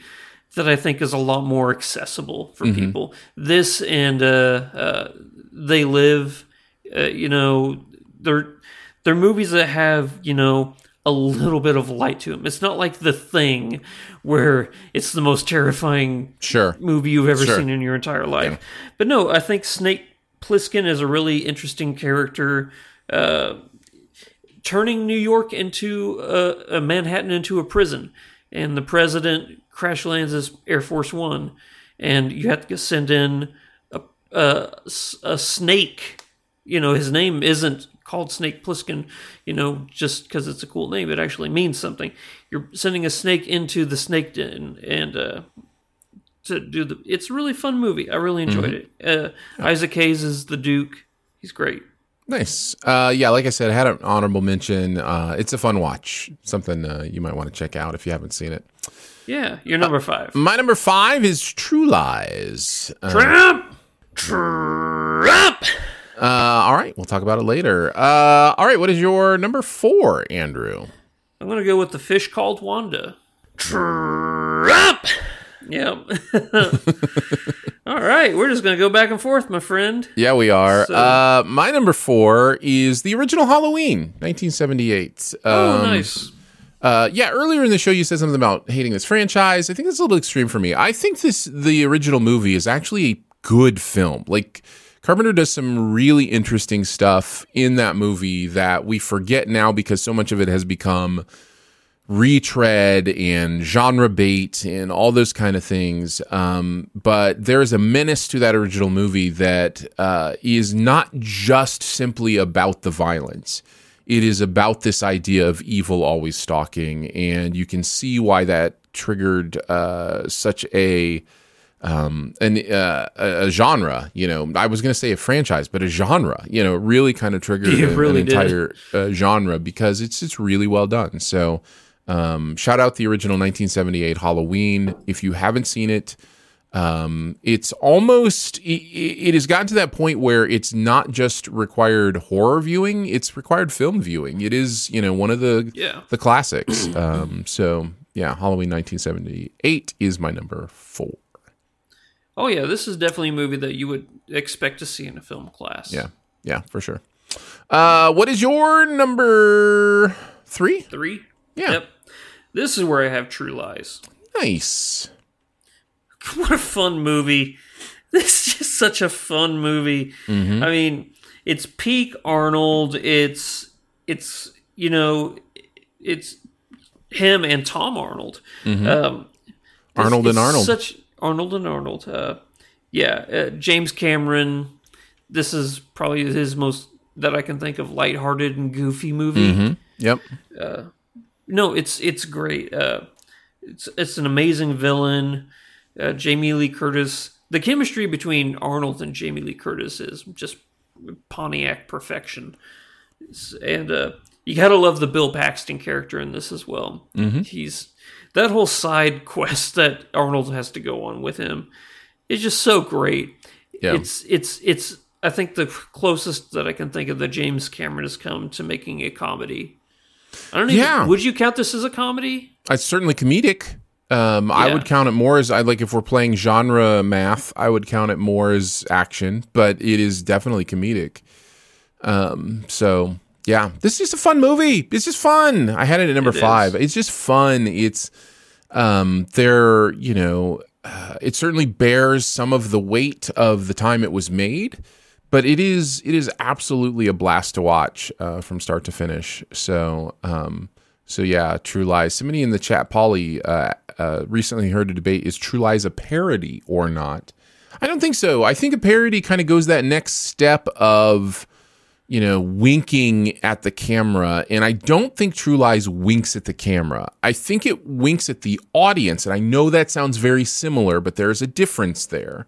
Speaker 2: that I think is a lot more accessible for
Speaker 1: Mhm.
Speaker 2: people. This and uh, uh, They Live, uh, you know, they're they're movies that have you know a little bit of light to them. It's not like The Thing, where it's the most terrifying
Speaker 1: Sure.
Speaker 2: movie you've ever
Speaker 1: Sure.
Speaker 2: seen in your entire life. But no, I think Snake Plissken is a really interesting character. Uh, turning New York into a, a Manhattan into a prison, and the president crash lands his Air Force One, and you have to send in a, a, a snake. You know, his name isn't called Snake Plissken, you know, just because it's a cool name. It actually means something. You're sending a snake into the snake den, and uh, to do the. It's a really fun movie. I really enjoyed it. Uh, Isaac Hayes is the Duke. He's great.
Speaker 1: Nice. Uh, yeah, like I said, I had an honorable mention. Uh, it's a fun watch. Something uh, you might want to check out if you haven't seen it.
Speaker 2: Yeah, you're number five.
Speaker 1: My number five is True Lies. Uh,
Speaker 2: Trump. Trump.
Speaker 1: Uh, all right, we'll talk about it later. Uh, all right, what is your number four, Andrew?
Speaker 2: I'm gonna go with the fish called Wanda. Trump. Yep. All right, we're just gonna go back and forth, my friend.
Speaker 1: Yeah, we are.
Speaker 2: So-
Speaker 1: uh, my number four is the original Halloween, 1978.
Speaker 2: Oh,
Speaker 1: Um,
Speaker 2: nice.
Speaker 1: Uh, yeah, earlier in the show you said something about hating this franchise. I think that's a little extreme for me. I think this the original movie is actually a good film. Like Carpenter does some really interesting stuff in that movie that we forget now because so much of it has become retread and genre bait and all those kind of things. Um, but there is a menace to that original movie that uh, is not just simply about the violence. It is about this idea of evil always stalking, and you can see why that triggered uh, such a um, an uh, a a genre. You know, I was going to say a franchise, but a genre. You know, really kind of triggered an-
Speaker 2: really
Speaker 1: an
Speaker 2: did.
Speaker 1: entire uh, genre because it's it's really well done. So, um, shout out the original 1978 Halloween. If you haven't seen it, um, it's almost it, it has gotten to that point where it's not just required horror viewing; it's required film viewing. It is you know one of the
Speaker 2: Yeah.
Speaker 1: the classics. um, so yeah, Halloween 1978 is my number four.
Speaker 2: Oh yeah, this is definitely a movie that you would expect to see in a film class.
Speaker 1: Yeah, yeah, for sure. Uh, what is your number three?
Speaker 2: Three.
Speaker 1: Yeah.
Speaker 2: Yep. This is where I have True Lies.
Speaker 1: Nice.
Speaker 2: What a fun movie. This is just such a fun movie.
Speaker 1: Mhm.
Speaker 2: I mean, it's peak Arnold. It's it's you know, it's him and Tom Arnold.
Speaker 1: Mhm.
Speaker 2: Um,
Speaker 1: Arnold and Arnold.
Speaker 2: Such Arnold and Arnold. Uh, yeah, uh, James Cameron. This is probably his most that I can think of lighthearted and goofy movie.
Speaker 1: Mhm. Yep.
Speaker 2: Uh, no, it's it's great. Uh, it's it's an amazing villain. Uh, Jamie Lee Curtis. The chemistry between Arnold and Jamie Lee Curtis is just Pontiac perfection. It's- and uh, you gotta love the Bill Paxton character in this as well.
Speaker 1: Mhm.
Speaker 2: He's that whole side quest that Arnold has to go on with him is just so great.
Speaker 1: Yeah.
Speaker 2: It's it's it's I think the closest that I can think of that James Cameron has come to making a comedy. I don't even.
Speaker 1: Yeah.
Speaker 2: Would you count this as a comedy?
Speaker 1: It's certainly comedic. Um, I would count it more as I like if we're playing genre math. I would count it more as action, but it is definitely comedic. Um, so yeah, this is just a fun movie. It's just fun. I had it at number
Speaker 2: It is.
Speaker 1: five. It's just fun. It's Um, there, you know, uh, it certainly bears some of the weight of the time it was made, but it is it is absolutely a blast to watch uh, from start to finish. So, um, so yeah, True Lies. Somebody in the chat, Polly, uh, uh, recently heard a debate: is True Lies a parody or not? I don't think so. I think a parody kind of goes that next step of you know, winking at the camera. And I don't think True Lies winks at the camera. I think it winks at the audience. And I know that sounds very similar, but there's a difference there.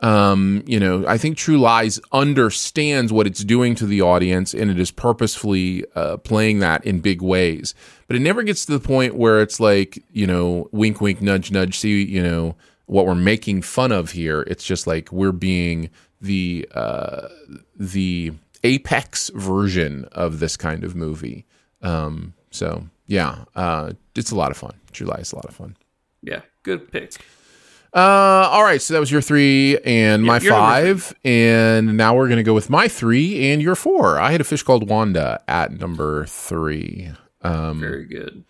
Speaker 1: Um, you know, I think True Lies understands what it's doing to the audience and it is purposefully uh, playing that in big ways. But it never gets to the point where it's like, you know, wink, wink, nudge, nudge, see, you know, what we're making fun of here. It's just like we're being the, uh, the, apex version of this kind of movie. Um, so yeah, uh, it's a lot of fun. July is a lot of fun.
Speaker 2: Yeah, good pick.
Speaker 1: Uh, all right, so that was your three and my five, and now we're gonna go with my three and your four. I had a fish called Wanda at number three. Um,
Speaker 2: Very good.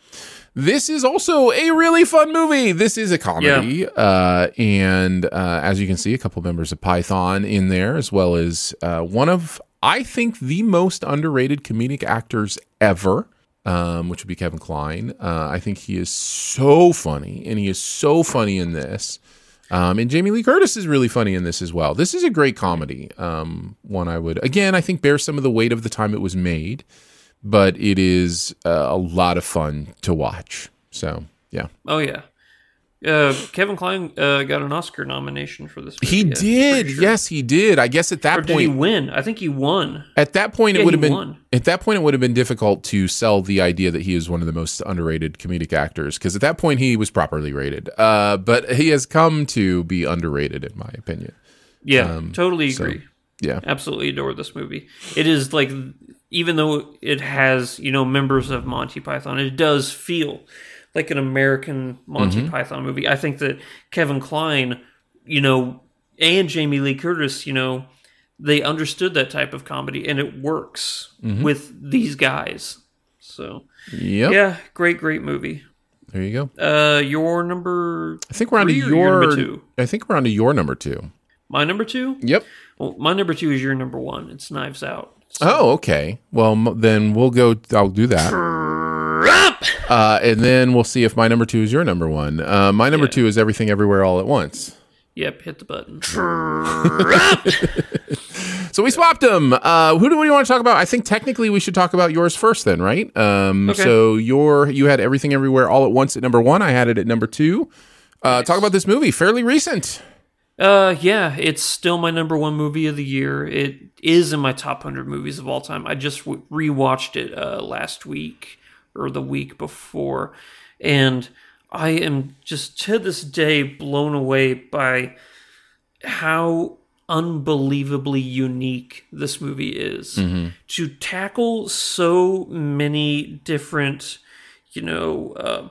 Speaker 1: This is also a really fun movie. This is a comedy, yeah. uh, and uh, as you can see, a couple members of Python in there, as well as uh, one of I think the most underrated comedic actors ever, um, which would be Kevin Kline. Uh, I think he is so funny, and he is so funny in this. Um, and Jamie Lee Curtis is really funny in this as well. This is a great comedy. Um, one I would, again, I think bears some of the weight of the time it was made, but it is uh, a lot of fun to watch. So, yeah.
Speaker 2: Oh, yeah. Uh, Kevin Kline uh, got an Oscar nomination for this.
Speaker 1: Movie, he did. Sure. Yes, he did. I guess at that
Speaker 2: or
Speaker 1: point,
Speaker 2: he win? I think he won.
Speaker 1: At that point, yeah, it would have been. Won. At that point, it would have been difficult to sell the idea that he is one of the most underrated comedic actors because at that point he was properly rated. Uh, but he has come to be underrated, in my opinion.
Speaker 2: Yeah, um, totally agree. So,
Speaker 1: yeah,
Speaker 2: absolutely adore this movie. It is like, even though it has you know members of Monty Python, it does feel like an American Monty mm-hmm. Python movie. I think that Kevin Kline, you know, and Jamie Lee Curtis, you know, they understood that type of comedy and it works mm-hmm. with these guys. So,
Speaker 1: yep.
Speaker 2: yeah, great, great movie.
Speaker 1: There you
Speaker 2: go. Uh, your number.
Speaker 1: I think we're on to your, your number two. I think we're on to your number two.
Speaker 2: My number two.
Speaker 1: Yep.
Speaker 2: Well, my number two is your number one. It's Knives Out.
Speaker 1: So. Oh, okay. Well, then we'll go. I'll do that. Uh, and then we'll see if my number two is your number one. Uh, my number yeah. two is Everything Everywhere All at Once.
Speaker 2: Yep, hit the button.
Speaker 1: so we swapped them. Uh, who do we want to talk about? I think technically we should talk about yours first, then, right? Um, okay. So your you had Everything Everywhere All at Once at number one. I had it at number two. Uh, nice. Talk about this movie. Fairly recent.
Speaker 2: Uh, yeah, it's still my number one movie of the year. It is in my top hundred movies of all time. I just w- rewatched it uh, last week or the week before. And I am just to this day blown away by how unbelievably unique this movie is. Mm-hmm. To tackle so many different, you know, uh,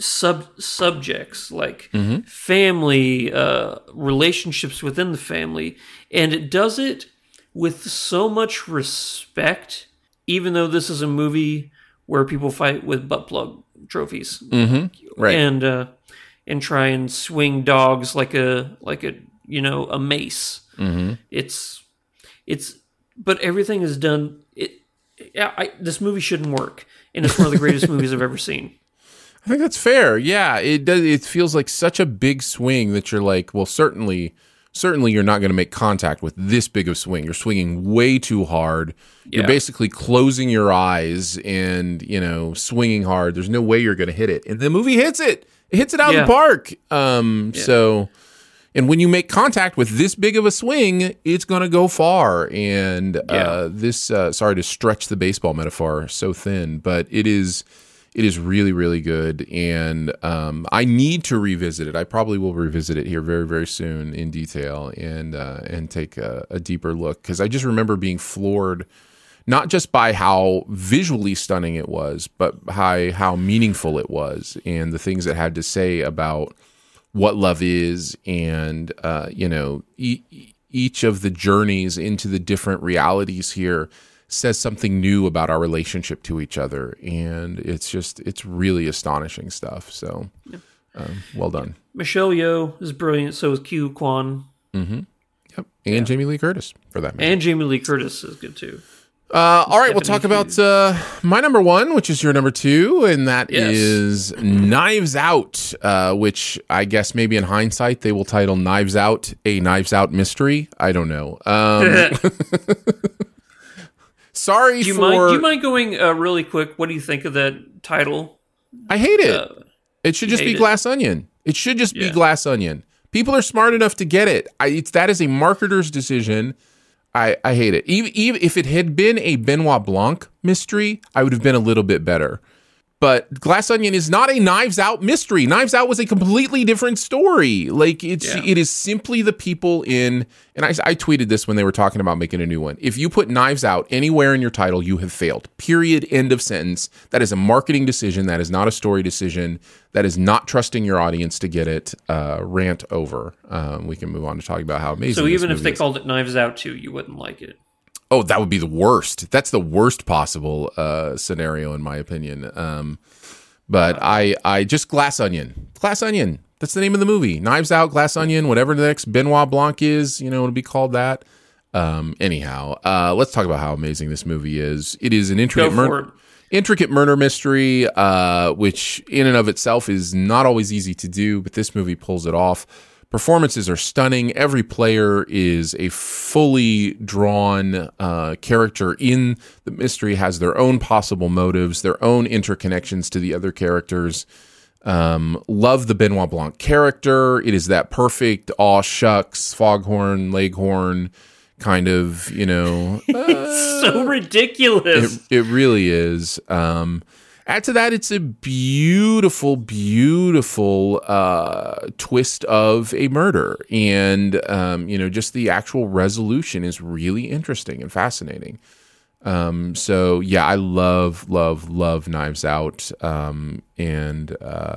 Speaker 2: sub subjects like mm-hmm. family, uh, relationships within the family, and it does it with so much respect. Even though this is a movie where people fight with butt plug trophies,
Speaker 1: mm-hmm. right?
Speaker 2: And uh, and try and swing dogs like a like a you know a mace.
Speaker 1: Mm-hmm.
Speaker 2: It's it's but everything is done. It yeah, I, this movie shouldn't work, and it's one of the greatest movies I've ever seen.
Speaker 1: I think that's fair. Yeah, it does. It feels like such a big swing that you're like, well, certainly certainly you're not going to make contact with this big of a swing. You're swinging way too hard. Yeah. You're basically closing your eyes and, you know, swinging hard. There's no way you're going to hit it. And the movie hits it. It hits it out yeah. of the park. Um, yeah. so and when you make contact with this big of a swing, it's going to go far. And uh, this, uh, sorry to stretch the baseball metaphor so thin, but it is it is really really good. And um, i need to revisit it. I probably will revisit it here very very soon in detail and uh, and take a, a deeper look. Because i just remember being floored not just by how visually stunning it was but by how meaningful it was and the things it had to say about what love is and uh, you know e- each of the journeys into the different realities here says something new about our relationship to each other, and it's just it's really astonishing stuff. So, um, well done.
Speaker 2: Michelle Yeoh is brilliant. So is Ke Quan.
Speaker 1: Mm-hmm. Yep, and Jamie Lee Curtis for that matter.
Speaker 2: And Jamie Lee Curtis is good too.
Speaker 1: Uh, all right, we'll talk about uh, my number one, which is your number two, and that
Speaker 2: Yes.
Speaker 1: is Knives Out, uh, which I guess maybe in hindsight they will title Knives Out a Knives Out mystery. I don't know. Um, sorry
Speaker 2: Do you
Speaker 1: for.
Speaker 2: mind? Do you mind going uh, really quick? What do you think of that title?
Speaker 1: I hate it.
Speaker 2: Uh,
Speaker 1: it should just be
Speaker 2: it?
Speaker 1: Glass Onion. It should just be Glass Onion. People are smart enough to get it. I, it's that is a marketer's decision. I, I hate it. Even, even if it had been a Benoit Blanc mystery, I would have been a little bit better. But Glass Onion is not a Knives Out mystery. Knives Out was a completely different story. Like it's
Speaker 2: Yeah.
Speaker 1: it is simply the people in and I, I tweeted this when they were talking about making a new one. If you put Knives Out anywhere in your title, you have failed. Period. End of sentence. That is a marketing decision. That is not a story decision. That is not trusting your audience to get it. Uh, rant over. Um, we can move on to talking about how amazing.
Speaker 2: So even if they
Speaker 1: is.
Speaker 2: called it Knives Out too, you wouldn't like it.
Speaker 1: Oh, that would be the worst. That's the worst possible uh, scenario, in my opinion. Um, but I, I just Glass Onion, Glass Onion. That's the name of the movie. Knives Out, Glass Onion, whatever the next Benoit Blanc is, you know, it'll be called that. Um, anyhow, uh, let's talk about how amazing this movie is. It is an intricate murder, intricate murder mystery, uh, which in and of itself is not always easy to do, but this movie pulls it off. Performances are stunning. Every player is a fully drawn uh, character in the mystery, has their own possible motives, their own interconnections to the other characters. Um, love the Benoit Blanc character. It is that perfect aw shucks, foghorn, leghorn kind of, you know,
Speaker 2: It's so ridiculous.
Speaker 1: it, it really is. Um, add to that, it's a beautiful, beautiful uh, twist of a murder, and um, you know, just the actual resolution is really interesting and fascinating. Um, so yeah, I love, love, love Knives Out, um, and uh,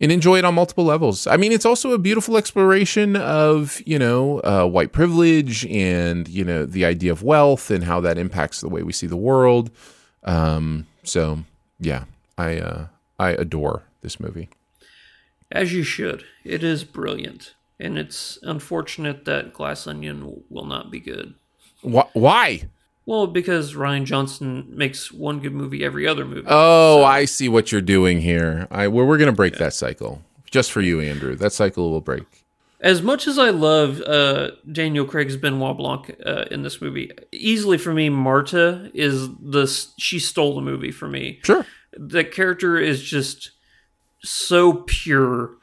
Speaker 1: and enjoy it on multiple levels. I mean, it's also a beautiful exploration of you know uh, white privilege and you know the idea of wealth and how that impacts the way we see the world. Um, so yeah, I uh, I adore this movie.
Speaker 2: As you should. It is brilliant. And it's unfortunate that Glass Onion will not be good.
Speaker 1: Wh- why?
Speaker 2: Well, because Rian Johnson makes one good movie every other movie.
Speaker 1: Oh, I see what you're doing here. I well, we're gonna break that cycle just for you, Andrew. That cycle will break.
Speaker 2: As much as I love uh, Daniel Craig's Benoit Blanc uh, in this movie, easily for me, Marta is the she stole the movie for me.
Speaker 1: Sure,
Speaker 2: the character is just so pure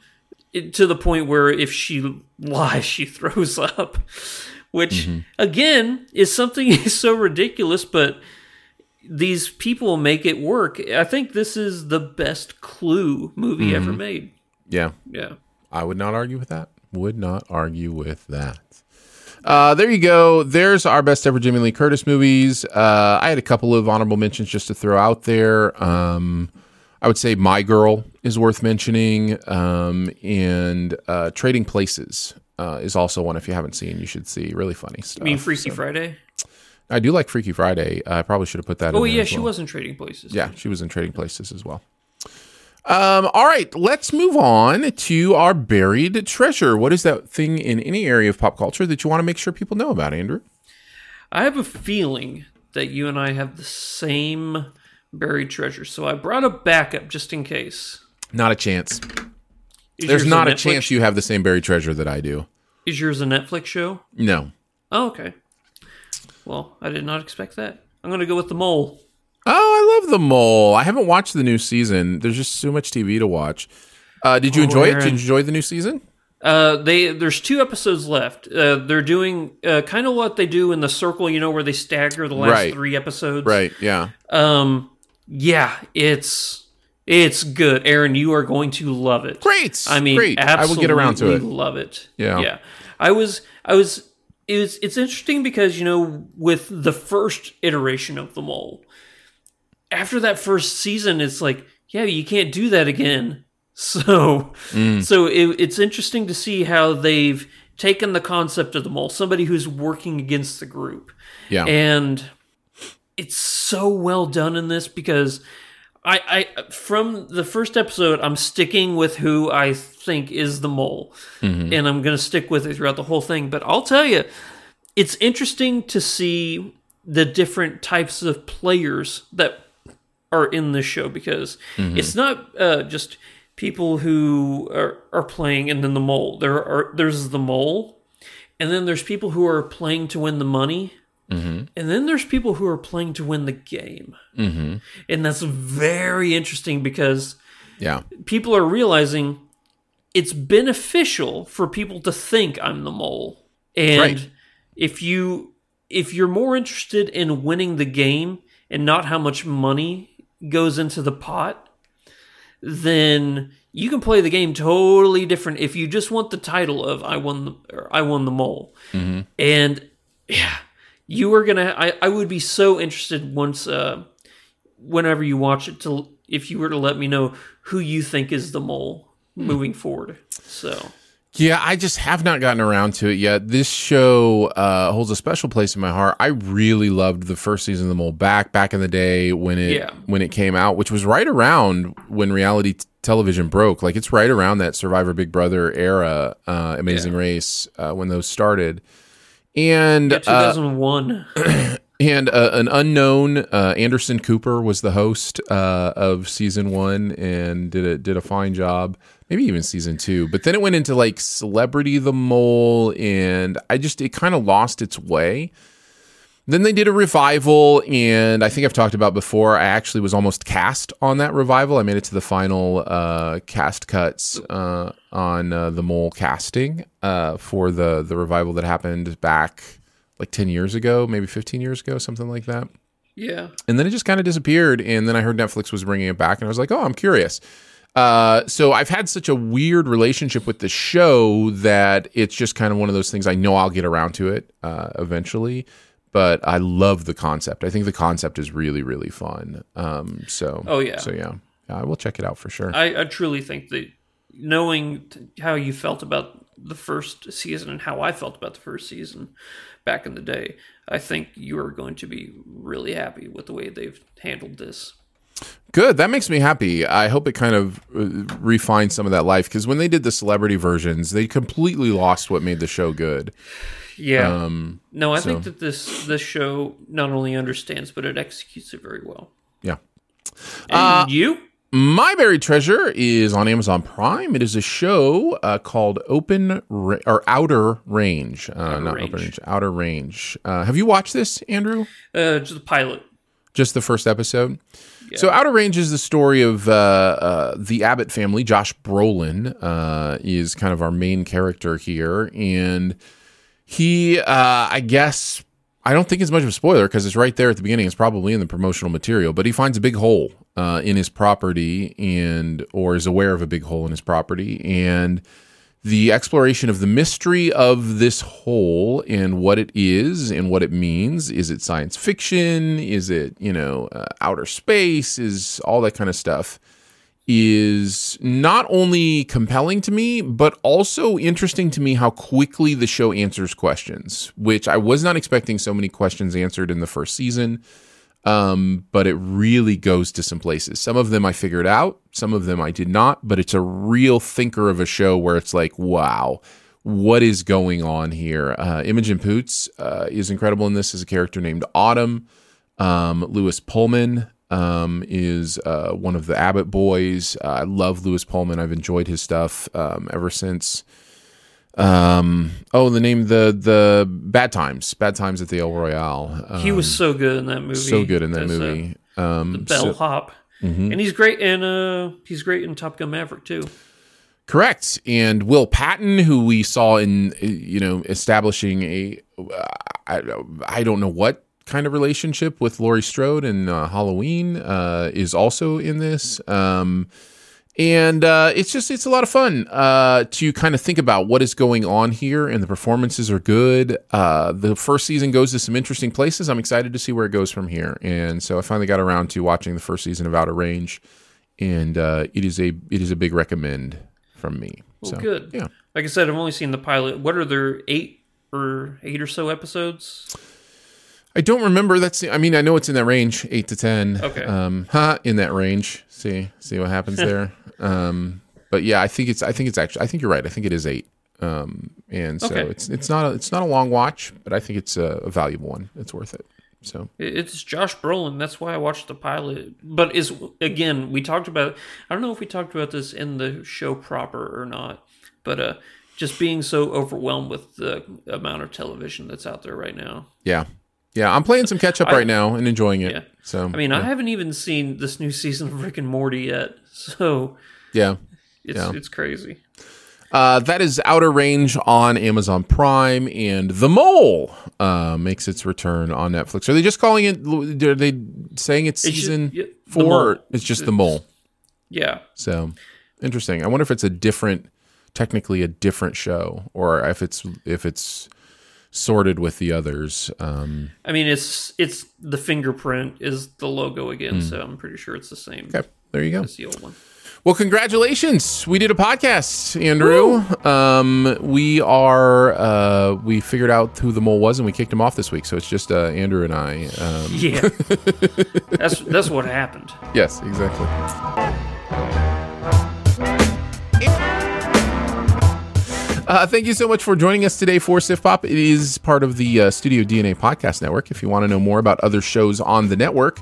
Speaker 2: it- to the point where if she lies, she throws up, which again is something so ridiculous, but these people make it work. I think this is the best Clue movie ever made.
Speaker 1: Yeah,
Speaker 2: Yeah.
Speaker 1: I would not argue with that. Would not argue with that. Uh, there you go. There's our best ever Jimmy Lee Curtis movies. Uh, I had a couple of honorable mentions just to throw out there. Um, I would say My Girl is worth mentioning, um, and uh, Trading Places uh, is also one. If you haven't seen, you should see. Really funny stuff.
Speaker 2: I mean, Freaky
Speaker 1: So-
Speaker 2: Friday.
Speaker 1: I do like Freaky Friday. I probably should have put that.
Speaker 2: Oh yeah, she
Speaker 1: well.
Speaker 2: was in Trading Places.
Speaker 1: Yeah, she was in Trading Places as well. Um, all right, let's move on to our buried treasure. What is that thing in any area of pop culture that you want to make sure people know about, Andrew?
Speaker 2: I have a feeling that you and I have the same buried treasure, so I brought a backup just in case.
Speaker 1: Not a chance.
Speaker 2: Is
Speaker 1: There's not a
Speaker 2: Netflix-
Speaker 1: chance you have the same buried treasure that I do.
Speaker 2: Is yours a Netflix show?
Speaker 1: No.
Speaker 2: Oh, okay. Well, I did not expect that. I'm going to go with the mole.
Speaker 1: Oh, I love the mole. I haven't watched the new season. There's just so much TV to watch. Uh, did you
Speaker 2: Oh,
Speaker 1: enjoy it? Did you enjoy the new season?
Speaker 2: Uh, they there's two episodes left. Uh, they're doing uh, kind of what they do in the circle, you know, where they stagger the last
Speaker 1: Right.
Speaker 2: three episodes.
Speaker 1: Right. Yeah.
Speaker 2: Um. Yeah, it's it's good, Aaron. You are going to love it.
Speaker 1: Great.
Speaker 2: I mean,
Speaker 1: Great. I will get around to it.
Speaker 2: Love it.
Speaker 1: Yeah.
Speaker 2: Yeah. I was. I was. It was, it's interesting because you know with the first iteration of the mole, after that first season, it's like yeah, you can't do that again. So
Speaker 1: Mm.
Speaker 2: so it, it's interesting to see how they've taken the concept of the mole, somebody who's working against the group,
Speaker 1: Yeah.
Speaker 2: and it's so well done in this because I, I from the first episode I'm sticking with who I think is the mole,
Speaker 1: Mhm.
Speaker 2: and I'm gonna stick with it throughout the whole thing. But I'll tell you, it's interesting to see the different types of players that are in this show because
Speaker 1: Mhm.
Speaker 2: it's not uh, just people who are, are playing and then the mole. There are there's the mole, and then there's people who are playing to win the money,
Speaker 1: Mm-hmm.
Speaker 2: and then there's people who are playing to win the game.
Speaker 1: Mm-hmm.
Speaker 2: And that's very interesting because
Speaker 1: Yeah.
Speaker 2: people are realizing it's beneficial for people to think I'm the mole. And
Speaker 1: Right.
Speaker 2: if you if you're more interested in winning the game and not how much money goes into the pot, then you can play the game totally different if you just want the title of I won the or I won the mole.
Speaker 1: Mm-hmm.
Speaker 2: And yeah, you are gonna. I, I would be so interested once, uh, whenever you watch it, to if you were to let me know who you think is the mole
Speaker 1: Hmm.
Speaker 2: moving forward. So
Speaker 1: Yeah, I just have not gotten around to it yet. This show uh, holds a special place in my heart. I really loved the first season of The Mole back back in the day when it
Speaker 2: Yeah.
Speaker 1: when it came out, which was right around when reality t- television broke. Like it's right around that Survivor Big Brother era, uh, Amazing Race uh, when those started. And
Speaker 2: yeah,
Speaker 1: uh,
Speaker 2: 2001.
Speaker 1: and uh, an unknown uh, Anderson Cooper was the host uh, of season one and did a did a fine job. Maybe even season two, but then it went into like Celebrity the Mole, and I just it kind of lost its way. Then they did a revival, and I think I've talked about before. I actually was almost cast on that revival. I made it to the final uh, cast cuts uh, on uh, the Mole casting uh, for the the revival that happened back like ten years ago, maybe fifteen years ago, something like that.
Speaker 2: yeah,
Speaker 1: And then it just kind of disappeared. And then I heard Netflix was bringing it back, and I was like, oh, I'm curious. Uh, so I've had such a weird relationship with the show that it's just kind of one of those things. I know I'll get around to it uh, eventually, but I love the concept. I think the concept is really, really fun. Um, so
Speaker 2: Oh, yeah.
Speaker 1: so yeah, I will check it out for sure.
Speaker 2: I, I truly think that knowing t- how you felt about the first season and how I felt about the first season back in the day, I think you are going to be really happy with the way they've handled this.
Speaker 1: Good. That makes me happy. I hope it kind of uh, refines some of that life because when they did the celebrity versions, they completely lost what made the show good.
Speaker 2: Yeah.
Speaker 1: Um,
Speaker 2: no, I
Speaker 1: so-
Speaker 2: think that this this show not only understands but it executes it very well.
Speaker 1: Yeah.
Speaker 2: And you?
Speaker 1: My Buried Treasure is on Amazon Prime. It is a show uh, called Open Ra- or Outer Range, uh, not
Speaker 2: Range.
Speaker 1: Open Range, Outer Range. Uh, have you watched this, Andrew?
Speaker 2: Uh, just a pilot.
Speaker 1: Just the first episode. So, Outer Range is the story of uh, uh, the Abbott family. Josh Brolin uh, is kind of our main character here, and he, uh, I guess, I don't think it's much of a spoiler because it's right there at the beginning. It's probably in the promotional material, but he finds a big hole uh, in his property, and or is aware of a big hole in his property, and the exploration of the mystery of this hole and what it is and what it means. Is it science fiction? Is it, you know, uh, outer space? Is all that kind of stuff is not only compelling to me, but also interesting to me how quickly the show answers questions, which I was not expecting so many questions answered in the first season. Um, but it really goes to some places. Some of them I figured out, some of them I did not, but it's a real thinker of a show where it's like, wow, what is going on here? Uh, Imogen Poots uh, is incredible in this as a character named Autumn. Um, Lewis Pullman um, is uh, one of the Abbott boys. Uh, I love Lewis Pullman. I've enjoyed his stuff um, ever since. Um, oh, the name the the Bad Times, Bad Times at the El Royale. Um,
Speaker 2: he was so good in that movie.
Speaker 1: so good in that
Speaker 2: uh,
Speaker 1: movie. um,
Speaker 2: the bellhop,
Speaker 1: Mhm.
Speaker 2: and he's great in uh he's great in Top Gun Maverick too.
Speaker 1: Correct. And Will Patton, who we saw in, uh, you know, establishing a, I, I don't know what kind of relationship with Laurie Strode and uh, Halloween, uh, is also in this. Um, and uh, it's just it's a lot of fun uh, to kind of think about what is going on here, and the performances are good. Uh, the first season goes to some interesting places. I'm excited to see where it goes from here, and so I finally got around to watching the first season of Outer Range, and uh, it is a it is a big recommend from me.
Speaker 2: Well,
Speaker 1: so
Speaker 2: good.
Speaker 1: yeah.
Speaker 2: Like I said, I've only seen the pilot. What are there eight or eight or so episodes?
Speaker 1: I don't remember. That's. I mean, I know it's in that range, eight to ten.
Speaker 2: Okay.
Speaker 1: Um, huh, in that range. See, see what happens there. um, but yeah, I think it's. I think it's actually. I think you're right. I think it is eight. Um, and so
Speaker 2: Okay.
Speaker 1: it's it's not a, it's not a long watch, but I think it's a, a valuable one. It's worth it. So
Speaker 2: It's Josh Brolin. That's why I watched the pilot. But is again, we talked about. I don't know if we talked about this in the show proper or not. But uh, just being so overwhelmed with the amount of television that's out there right now.
Speaker 1: yeah, yeah. I'm playing some catch up right now and enjoying it.
Speaker 2: Yeah.
Speaker 1: So
Speaker 2: I mean, I haven't even seen this new season of Rick and Morty yet. So
Speaker 1: yeah.
Speaker 2: it's
Speaker 1: Yeah.
Speaker 2: it's crazy.
Speaker 1: Uh, that is Outer Range on Amazon Prime, and The Mole uh, makes its return on Netflix. Are they just calling it? Are they saying it's
Speaker 2: It's
Speaker 1: season
Speaker 2: yeah,
Speaker 1: four? It's just The Mole.
Speaker 2: Yeah.
Speaker 1: So interesting. I wonder if it's a different, technically a different show, or if it's if it's sorted with the others. Um,
Speaker 2: I mean, it's it's the fingerprint is the logo again, so I'm pretty sure it's the same.
Speaker 1: Okay, there you go.
Speaker 2: As the old one.
Speaker 1: Well, congratulations. We did a podcast, Andrew. Um, we are uh, we figured out who the mole was and we kicked him off this week. So it's just uh, Andrew and I. Um,
Speaker 2: Yeah. that's that's what happened.
Speaker 1: yes, exactly. Uh, thank you so much for joining us today for SiftPop. It is part of the uh, Studio DNA podcast network. If you want to know more about other shows on the network,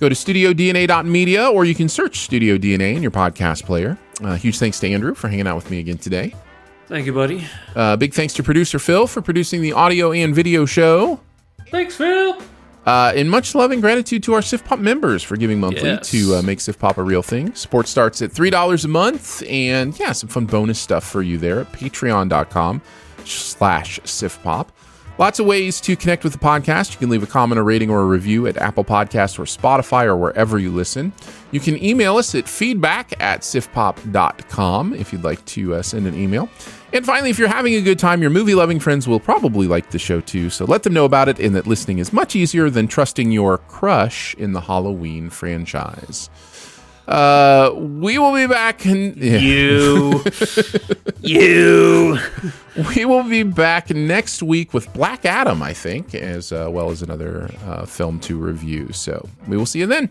Speaker 1: go to studiodna.media or you can search Studio DNA in your podcast player. Uh, huge thanks to Andrew for hanging out with me again today.
Speaker 2: Thank you, buddy.
Speaker 1: Uh, big thanks to producer Phil for producing the audio and video show.
Speaker 2: Thanks, Phil.
Speaker 1: Uh, and much love and gratitude to our SiftPop members for giving monthly
Speaker 2: Yes.
Speaker 1: to uh, make SiftPop a real thing. Support starts at $3 a month, and yeah, some fun bonus stuff for you there at patreon.com slash SiftPop. Lots of ways to connect with the podcast. You can leave a comment, a rating, or a review at Apple Podcasts or Spotify or wherever you listen. You can email us at feedback at siftpop.com if you'd like to uh, send an email. And finally, if you're having a good time, your movie loving friends will probably like the show too. So let them know about it and that listening is much easier than trusting your crush in the Halloween franchise. Uh, we will be back. In, yeah.
Speaker 2: You. you.
Speaker 1: We will be back next week with Black Adam, I think, as uh, well as another uh, film to review. So we will see you then.